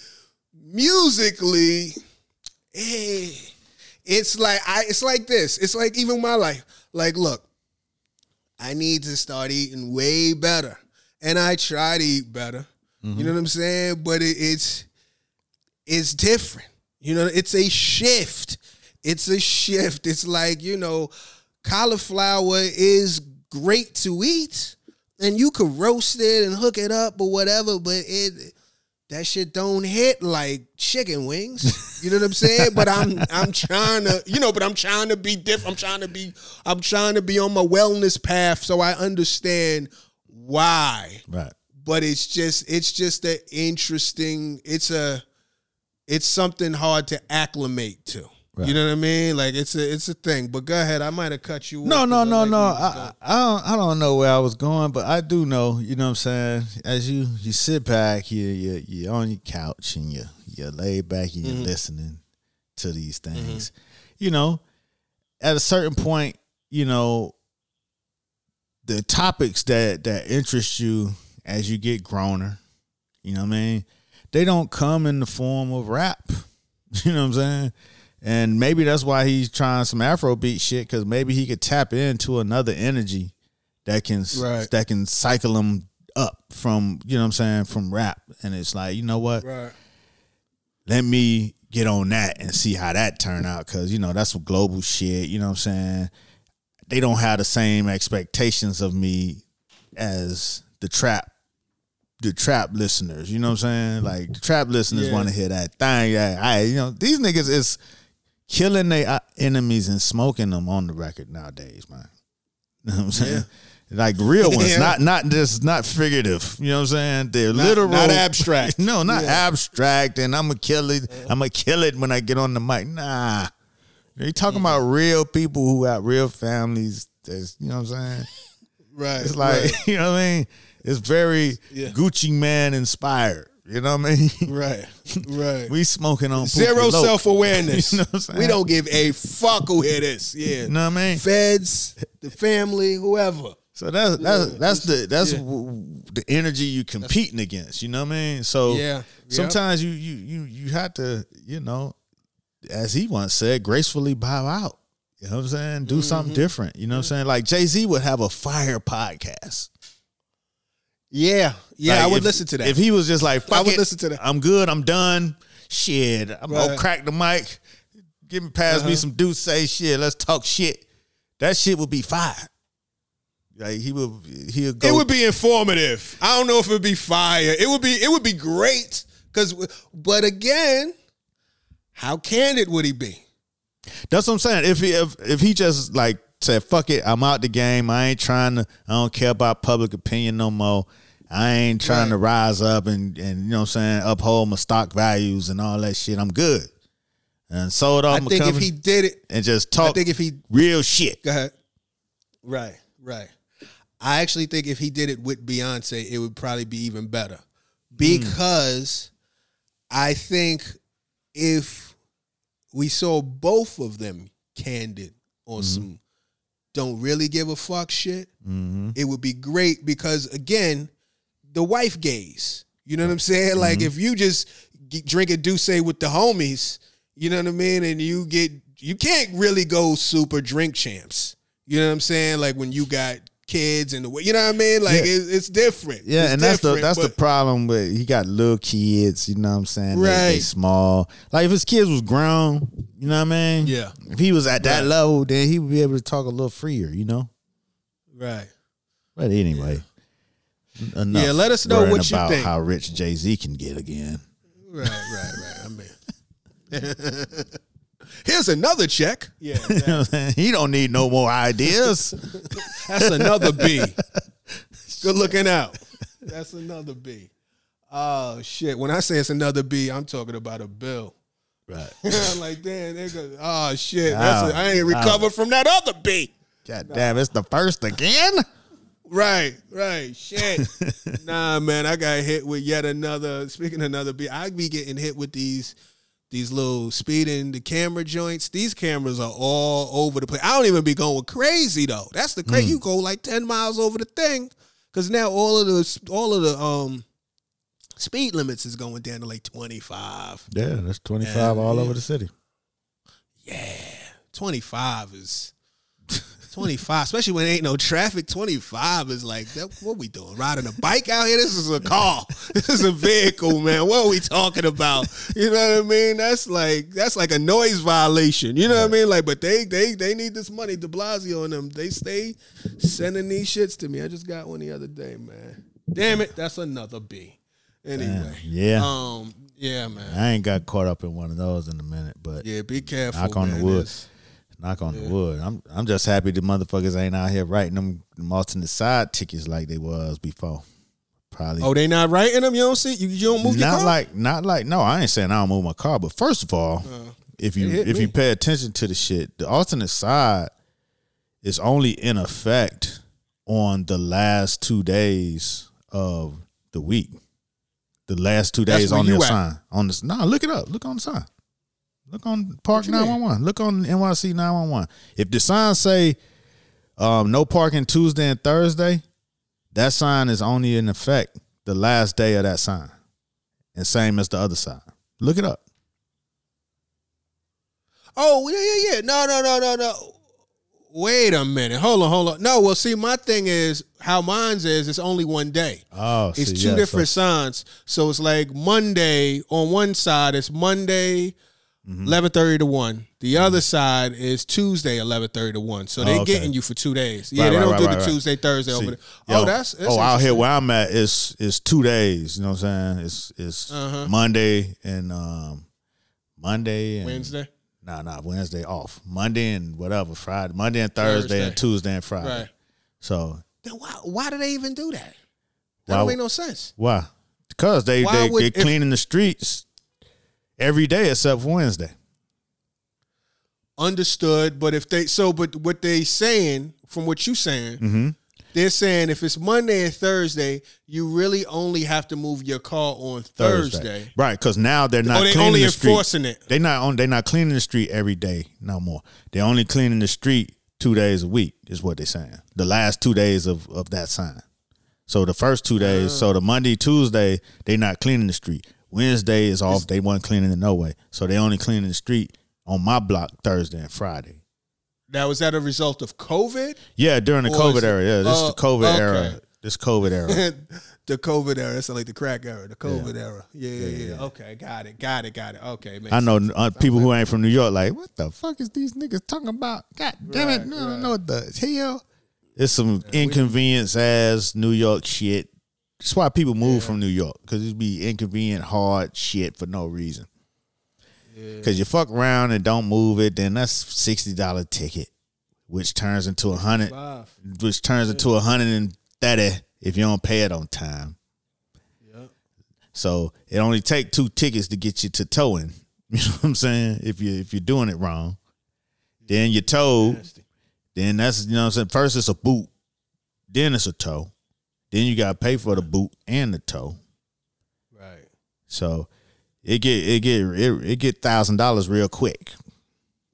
musically, eh, it's like I it's like this. It's like even my life. Like, look, I need to start eating way better. And I try to eat better. You know mm-hmm. what I'm saying? But it, it's it's different. You know, it's a shift. It's a shift. It's like, you know, cauliflower is great to eat and you could roast it and hook it up or whatever, but it that shit don't hit like chicken wings. You know what I'm saying? but I'm I'm trying to, you know, but I'm trying to be different. I'm trying to be I'm trying to be on my wellness path so I understand why. Right. But it's just it's just an interesting it's a it's something hard to acclimate to. Right. You know what I mean? Like it's a it's a thing. But go ahead. I might have cut you. No, off no, no, no. where you was I. I don't. I don't know where I was going, but I do know. You know what I'm saying? As you you sit back, you you you're on your couch and you you're laid back and you're Mm-hmm. listening to these things. You know, at a certain point, you know, the topics that that interest you as you get growner. You know what I mean? They don't come in the form of rap. *laughs* You know what I'm saying? And maybe that's why he's trying some Afrobeat shit because maybe he could tap into another energy that can Right. that can cycle him up from you know what I'm saying from rap. And it's like you know what? Right. Let me get on that and see how that turn out because you know that's some global shit. You know what I'm saying? They don't have the same expectations of me as the trap the trap listeners. You know what I'm saying? Like the trap listeners Yeah. want to hear that thing. Yeah, I you know these niggas is killing their uh, enemies and smoking them on the record nowadays, man. *laughs* You know what I'm saying? Like real *laughs* ones, Yeah. not not just not figurative. You know what I'm saying? They're Not- literal, not abstract. *laughs* no, not Yeah. abstract. And I'm gonna kill it. I'm gonna kill it when I get on the mic. Nah, you talking about real people who got real families. That's you know what I'm saying? Right. It's like right. you know what I mean. It's very Yeah. Gucci Mane inspired. You know what I mean? *laughs* Right. Right. we smoking on Zero self awareness. *laughs* You know what I'm saying? we don't give a fuck who hear this. Yeah. You know what I mean? Feds, the family, whoever. So that's that's that's the that's yeah. the energy you competing against. You know what I mean? So Yeah, yep. sometimes you you you you have to you know, as he once said, gracefully bow out. You know what I'm saying? Do Mm-hmm. something different. You know what I'm saying? Like Jay Z would have a fire podcast. Yeah. Yeah, Like, I would if- listen to that. If he was just like, Fuck would it, listen to that. I'm good. I'm done. Shit, I'm gonna crack the mic. Give me pass me Uh-huh. some dude say shit. Let's talk shit. That shit would be fire. Like he would he'll go it would be informative. I don't know if it would be fire. It would be it would be great cuz but again, how candid would he be? That's what I'm saying. If he if, if he just like said, "Fuck it, I'm out the game. I ain't trying to. I don't care about public opinion no more. I ain't trying Right. to rise up and and you know what I'm saying uphold my stock values and all that shit. I'm good." And sold off I my think if he did it, and just talk I think if he real shit. Go ahead. Right, right. I actually think if he did it with Beyonce, it would probably be even better. Hmm. Because I think if we saw both of them candid on mm-hmm. some don't really give a fuck shit, mm-hmm. it would be great because again, the wife gaze. You know what I'm saying? Like mm-hmm. if you just get, drink a D'ussé with the homies, you know what I mean, and you get you can't really go super drink champs. You know what I'm saying? Like when you got kids and the way you know what I mean. Like Yeah. it's, it's different. Yeah, It's and that's the that's the problem with he got little kids, you know what I'm saying? They- They, Right. small. Like if his kids was grown, you know what I mean? Yeah. If he was at that Right. level, then he would be able to talk a little freer, you know? right. But anyway. Enough Yeah, let us know what you about think. how rich Jay Z can get again. Right, right, right. I mean, *laughs* *laughs* here's another check. Yeah, You know what I'm saying? he don't need no more ideas. *laughs* That's another B. Good looking out. That's another B. Oh shit! When I say it's another B, I'm talking about a bill. right. *laughs* I'm like, damn, nigga. Oh shit! That's Ow. a, I ain't recovered from that other B. God damn, it's the first again. Right, right. Shit. *laughs* nah, man, I got hit with yet another. Speaking of another B, I be getting hit with these these little speeding the camera joints. These cameras are all over the place. I don't even be going crazy though. That's the crazy. You go like ten miles over the thing because now all of the all of the um speed limits is going down to like twenty five. Yeah, that's 25 all yeah. over the city. Yeah, twenty five is. 25, especially when ain't no traffic. 25 is like, that, what we doing? Riding a bike out here? This is a car. *laughs* This is a vehicle, man. What are we talking about? You know what I mean? That's like that's like a noise violation. You know what I mean? Like, but they they they need this money. De Blasio and them, they stay sending these shits to me. I just got one the other day, man. Damn it, that's another B. Anyway, Yeah. um, yeah, man. I ain't got caught up in one of those in a minute, but Yeah, be careful. Knock on the man. wood. It's- knock on the wood. I'm I'm just happy the motherfuckers ain't out here writing them, them alternate side tickets like they was before. Probably Oh, they not writing them. You don't see. You, you don't move your car. not like not like no, I ain't saying I don't move my car, but first of all, if you Uh, it hit if you pay attention to the shit, the alternate side is only in effect on the last two days of the week. The last two days on the sign. On this no, look it up. Look on the sign. Look on Park you mean? 911. Look on NYC 911. If the sign say um, no parking Tuesday and Thursday, that sign is only in effect the last day of that sign. And same as the other side. Look it up. Oh yeah, yeah, yeah. No, no, no, no, no. Wait a minute. Hold on, hold on. No, well, see, my thing is how mine's is. It's only one day. Oh, It's see, two yeah, different so- signs. So it's like Monday on one side. It's Monday. Mm-hmm. Eleven thirty to one. The other side is Tuesday, eleven thirty to one. So they Oh, okay. getting you for two days. Yeah, Right, they right, don't right, do the right. Tuesday, Thursday over there. oh, that's, that's oh out here where I'm at is is two days. You know what I'm saying? It's it's Uh-huh. Monday and um Monday and Wednesday. Nah, nah, Wednesday off. Monday and whatever, Friday, Monday and Thursday, Thursday. and Tuesday and Friday. Right. So Then why? Why do they even do that? That Why- don't make no sense. why? Because they Why they would- they if- cleaning the streets every day except for Wednesday. Understood, but if they so, but what they saying from what you saying, Mm-hmm. They're saying if it's Monday and Thursday, you really only have to move your car on Thursday. Right, because now they're not Oh, they cleaning only the street. enforcing it. They not on. They're not cleaning the street every day no more. They're only cleaning the street two days a week. Is what they're saying. The last two days of of that sign. So the first two days. So the Monday, Tuesday, they're not cleaning the street. Wednesday is off. They weren't cleaning it no way. So they only cleaning the street on my block Thursday and Friday. Now, is that a result of COVID? Yeah, during the COVID era. Yeah, this is Oh, the COVID okay. era. This COVID era. *laughs* the COVID era. It's like the crack era, the COVID era. Yeah yeah, yeah, Okay, got it, got it, got it. Okay, I know uh, people who ain't from New York, like, what the fuck is these niggas talking about? God damn it, no, I right. don't know what the hell. It's some inconvenience ass New York shit. That's why people move from New York because it'd be inconvenient, hard shit for no reason. Because you fuck around and don't move it, then that's sixty dollar ticket, which turns into a hundred, which turns into a hundred and thirty if you don't pay it on time. Yep. So it only take two tickets to get you to towing. *laughs* You know what I'm saying? If you if you're doing it wrong, then you're towed. Nasty. Then that's you know what I'm saying. First it's a boot, then it's a tow, then you gotta pay for the boot and the toe. Right. So it get it get it, it get thousand dollars real quick.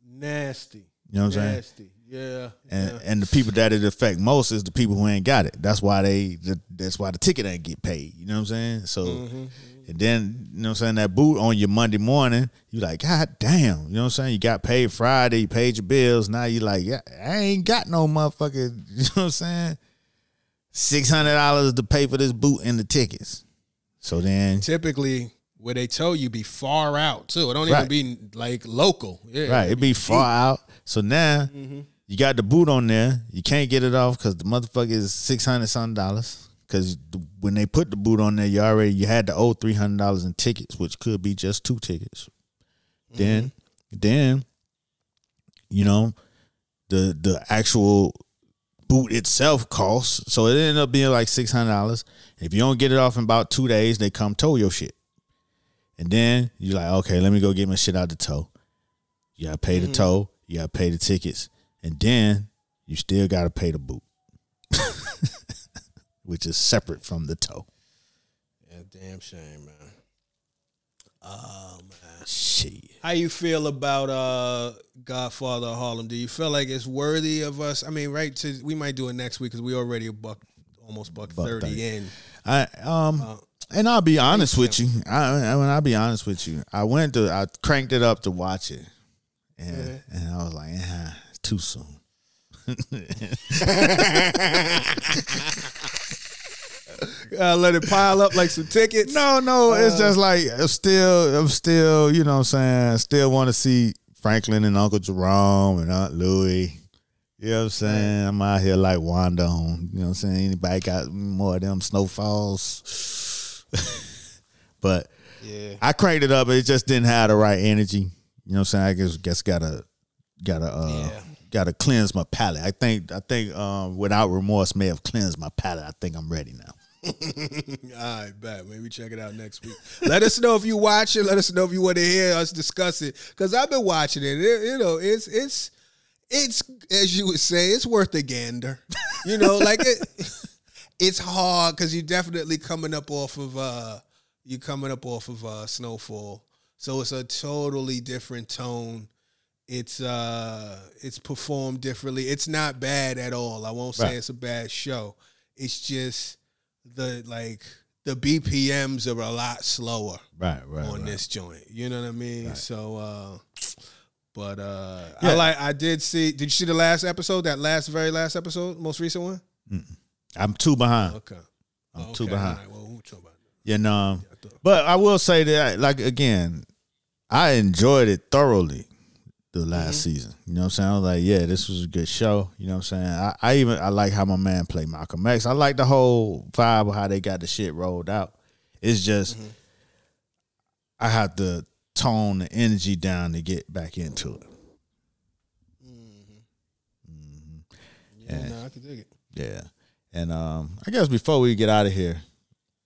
Nasty. You know what I'm saying? Nasty. Yeah. And yeah. and the people that it affect most is the people who ain't got it. That's why they that's why the ticket ain't get paid. You know what I'm saying? So Mm-hmm. and then you know what I'm saying that boot on your Monday morning, you like, God damn, you know what I'm saying? You got paid Friday, you paid your bills. Now you like, yeah, I ain't got no motherfucker, *laughs* you know what I'm saying? Six hundred dollars to pay for this boot and the tickets. So then Typically, where they tell you be far out too. It don't Right. even be like local. Yeah. Right, it be far out. So now mm-hmm. you got the boot on there. You can't get it off because the motherfucker is six hundred something dollars. Because when they put the boot on there, you already you had to owe three hundred dollars in tickets, which could be just two tickets. Then, mm-hmm. then, you know, the the actual boot itself costs. So it ended up being like six hundred dollars. If you don't get it off in about two days, they come tow your shit. And then you're like, okay, let me go get my shit out the tow. You gotta pay the mm-hmm. tow, you gotta pay the tickets, and then you still gotta pay the boot. *laughs* Which is separate from the tow. Yeah, damn shame, man. Oh man. Shit. How you feel about uh Godfather of Harlem? Do you feel like it's worthy of us? I mean, right? To we might do it next week because we already a buck, almost buck, Buck thirty 30. in. I um Uh, and I'll be honest with you. I I mean, I'll be honest with you. I went to I cranked it up to watch it. And and I was like, eh, too soon. *laughs* *laughs* Uh, let it pile up like some tickets. No, no, it's just like I'm still, I'm still, you know what I'm saying, still want to see Franklin and Uncle Jerome and Aunt Louie. You know what I'm saying? I'm out here like Wanda on, you know what I'm saying? Anybody got more of them snowfalls? *laughs* but Yeah. I cranked it up, but it just didn't have the right energy. You know what I'm saying? I guess guess gotta gotta uh Yeah. gotta cleanse my palate. I think I think um without remorse may have cleansed my palate. I think I'm ready now. *laughs* All right, bet. Maybe check it out next week. Let us know if you watch it. Let us know if you want to hear us discuss it. Because I've been watching it. It- You know, it's it's it's as you would say, it's worth a gander. You know, like it. *laughs* It's hard because you're definitely coming up off of uh you're coming up off of uh Snowfall, so it's a totally different tone. It's uh it's performed differently. It's not bad at all. I won't say Right. it's a bad show. It's just the like the BPMs are a lot slower Right, right. on this joint. You know what I mean? So uh but uh Yeah. I like I did see did you see the last episode? That last very last episode, most recent one? I'm two behind. Okay. I'm Okay, two behind. all right. Well, we'll talk about it. You know, I but I will say that, like again, I enjoyed it thoroughly the last season. You know what I'm saying? I was like, yeah, this was a good show. You know what I'm saying? I, I even I like how my man played Malcolm X. I like the whole vibe of how they got the shit rolled out. It's just I have to tone the energy down to get back into it. Yeah, no, I can dig it. Yeah. And um, I guess before we get out of here,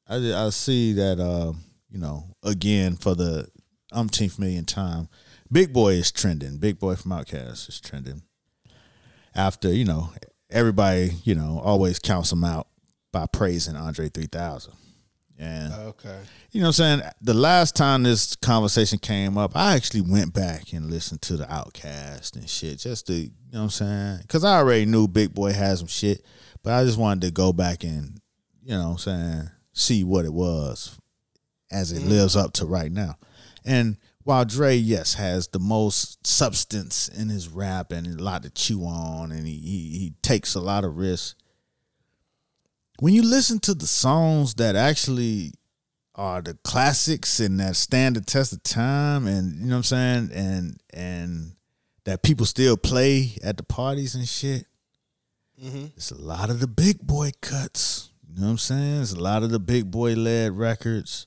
I I see that um, you know, again for the umpteenth million time, Big Boi is trending. Big Boi from Outkast is trending. After, you know, everybody, you know, always counts him out by praising Andre 3000. And Okay. you know what I'm saying? The last time this conversation came up, I actually went back and listened to the Outkast and shit just to, you know what I'm saying? Cuz I already knew Big Boi had some shit, but I just wanted to go back and, you know what I'm saying, see what it was as it mm-hmm. lives up to right now. And while Dre, yes, has the most substance in his rap and a lot to chew on, and he he, he takes a lot of risks. When you listen to the songs that actually are the classics and that stand the test of time, and you know what I'm saying, and and that people still play at the parties and shit, mm-hmm. it's a lot of the big boy cuts. You know what I'm saying? It's a lot of the big boy led records.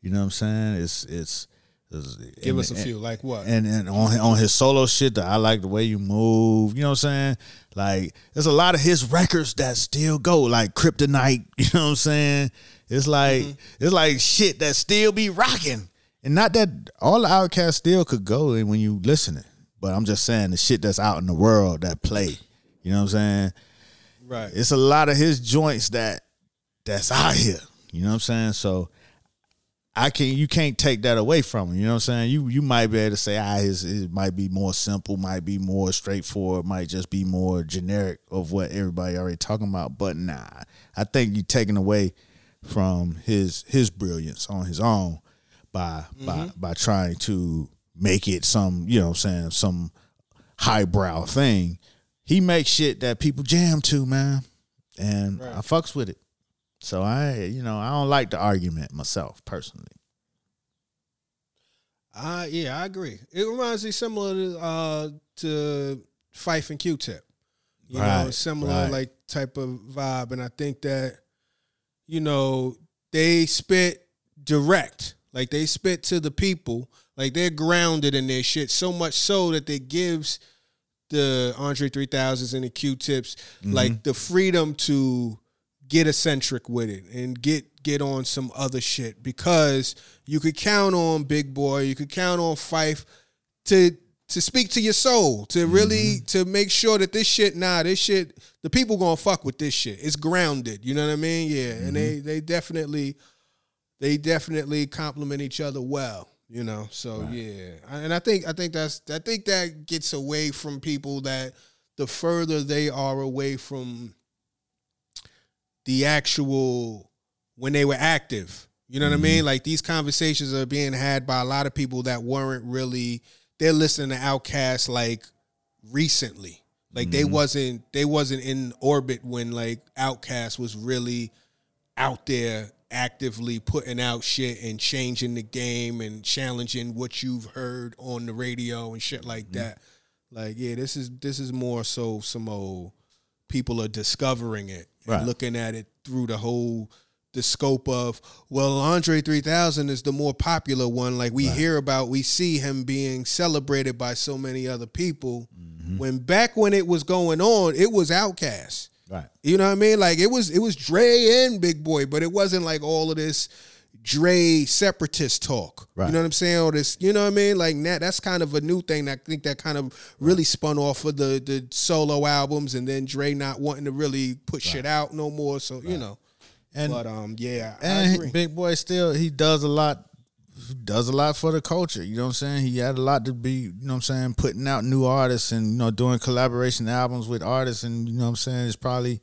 You know what I'm saying? It's, it's Give and- us a and- few. Like what? and and on on his solo shit that I like the way you move. You know what I'm saying? Like there's a lot of his records that still go like Kryptonite. *laughs* You know what I'm saying? It's like mm-hmm. it's like shit that still be rocking. And not that all the Outkast still could go and when you listening, but I'm just saying the shit that's out in the world that play. You know what I'm saying? right. It's a lot of his joints that that's out here. You know what I'm saying? So I can't. you can't take that away from him. You know what I'm saying? You you might be able to say ah his it might be more simple, might be more straightforward, might just be more generic of what everybody already talking about. But nah, I think you taking away from his his brilliance on his own by by by trying to make it some you know what I'm saying some highbrow thing. He makes shit that people jam to, man, and I fucks with it. So I, you know, I don't like the argument myself personally. Uh, yeah, I agree. It reminds me similar to uh to Phife and Q-Tip. You know, similar right. like type of vibe, and I think that you know they spit direct, like they spit to the people, like they're grounded in their shit so much so that they gives the Andre 3000s and the Q-Tips like the freedom to get eccentric with it and get get on some other shit because you could count on Big Boi, you could count on Phife to to speak to your soul, to really mm-hmm. to make sure that this shit, nah, this shit, the people gonna fuck with this shit. It's grounded, you know what I mean? Yeah, and they mm-hmm. they definitely they definitely complement each other well, you know. So yeah, and I think I think that's I think that gets away from people that the further they are away from the actual when they were active. You know what I mean? Mm-hmm. Like these conversations are being had by a lot of people that weren't really they're listening to Outkast like recently. Like they mm-hmm. wasn't they wasn't in orbit when like Outkast was really out there actively putting out shit and changing the game and challenging what you've heard on the radio and shit like mm-hmm. that. Like yeah, this is this is more so some old people are discovering it and Right. looking at it through the whole the scope of well Andre 3000 is the more popular one. Like we hear about we see him being celebrated by so many other people. Mm-hmm. When back when it was going on it was Outkast. Right. you know what I mean? Like it was it was Dre and Big Boi but it wasn't like all of this Dre separatist talk Right. you know what I'm saying or this you know what I mean like that that's kind of a new thing that I think that kind of really spun off of the the solo albums and then Dre not wanting to really put shit out no more so you know And but um, yeah, I and agree. Big Boi still he does a lot does a lot for the culture. You know what I'm saying? He had a lot to be, you know what I'm saying, putting out new artists and, you know, doing collaboration albums with artists and you know what I'm saying, it's probably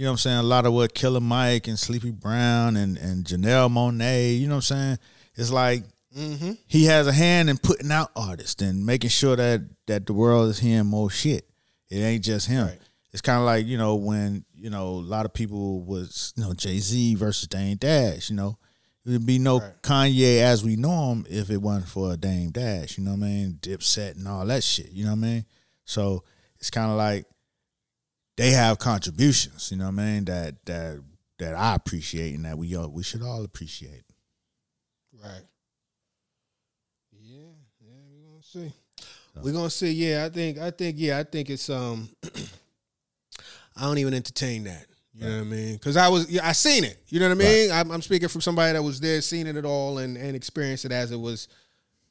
you know what I'm saying, a lot of what Killer Mike and Sleepy Brown and, and Janelle Monáe, you know what I'm saying? It's like Mm-hmm. he has a hand in putting out artists and making sure that that the world is hearing more shit. It ain't just him. Right. It's kind of like you know when you know a lot of people was you know Jay Z versus Dame Dash. You know, there'd be no Right. Kanye as we know him if it wasn't for Dame Dash. You know what I mean? Dipset and all that shit. You know what I mean? So it's kind of like they have contributions. You know what I mean? That that that I appreciate and that we all we should all appreciate. Right. Yeah, yeah, we're gonna see. We're gonna see. Yeah, I think, I think, yeah, I think it's um, *clears throat* I don't even entertain that. You know what I mean? Because I was, yeah, I seen it. You know what I mean? I'm, I'm speaking from somebody that was there, seen it at all, and and experienced it as it was,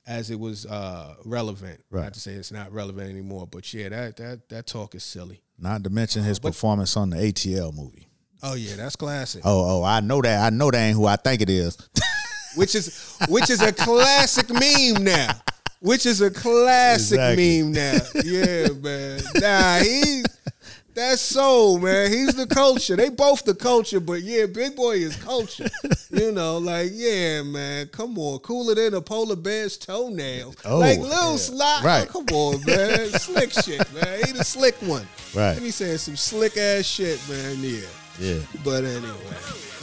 as it was uh, relevant. Right. Not to say it's not relevant anymore, but yeah, that that that talk is silly. Not to mention his uh, performance on the ATL movie. Oh yeah, that's classic. Oh, oh, I know that. I know that ain't who I think it is. *laughs* Which is which is a classic meme now. Which is a classic Exactly. meme now. Yeah, man. Nah, he that's soul, man. He's the culture. They both the culture, but yeah, Big Boi is culture. You know, like, yeah, man. Come on. Cooler than a polar bear's toenail. Oh, like little yeah. Sly. Right. Oh, come on, man. slick shit, man. He the slick one. Right. Me say some slick ass shit, man. Yeah. yeah. But anyway,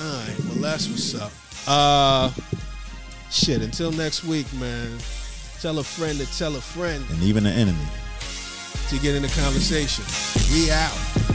all right. Well, that's what's up. Uh, shit. Until next week, man. Tell a friend to tell a friend And even an enemy. To get in the conversation. We out.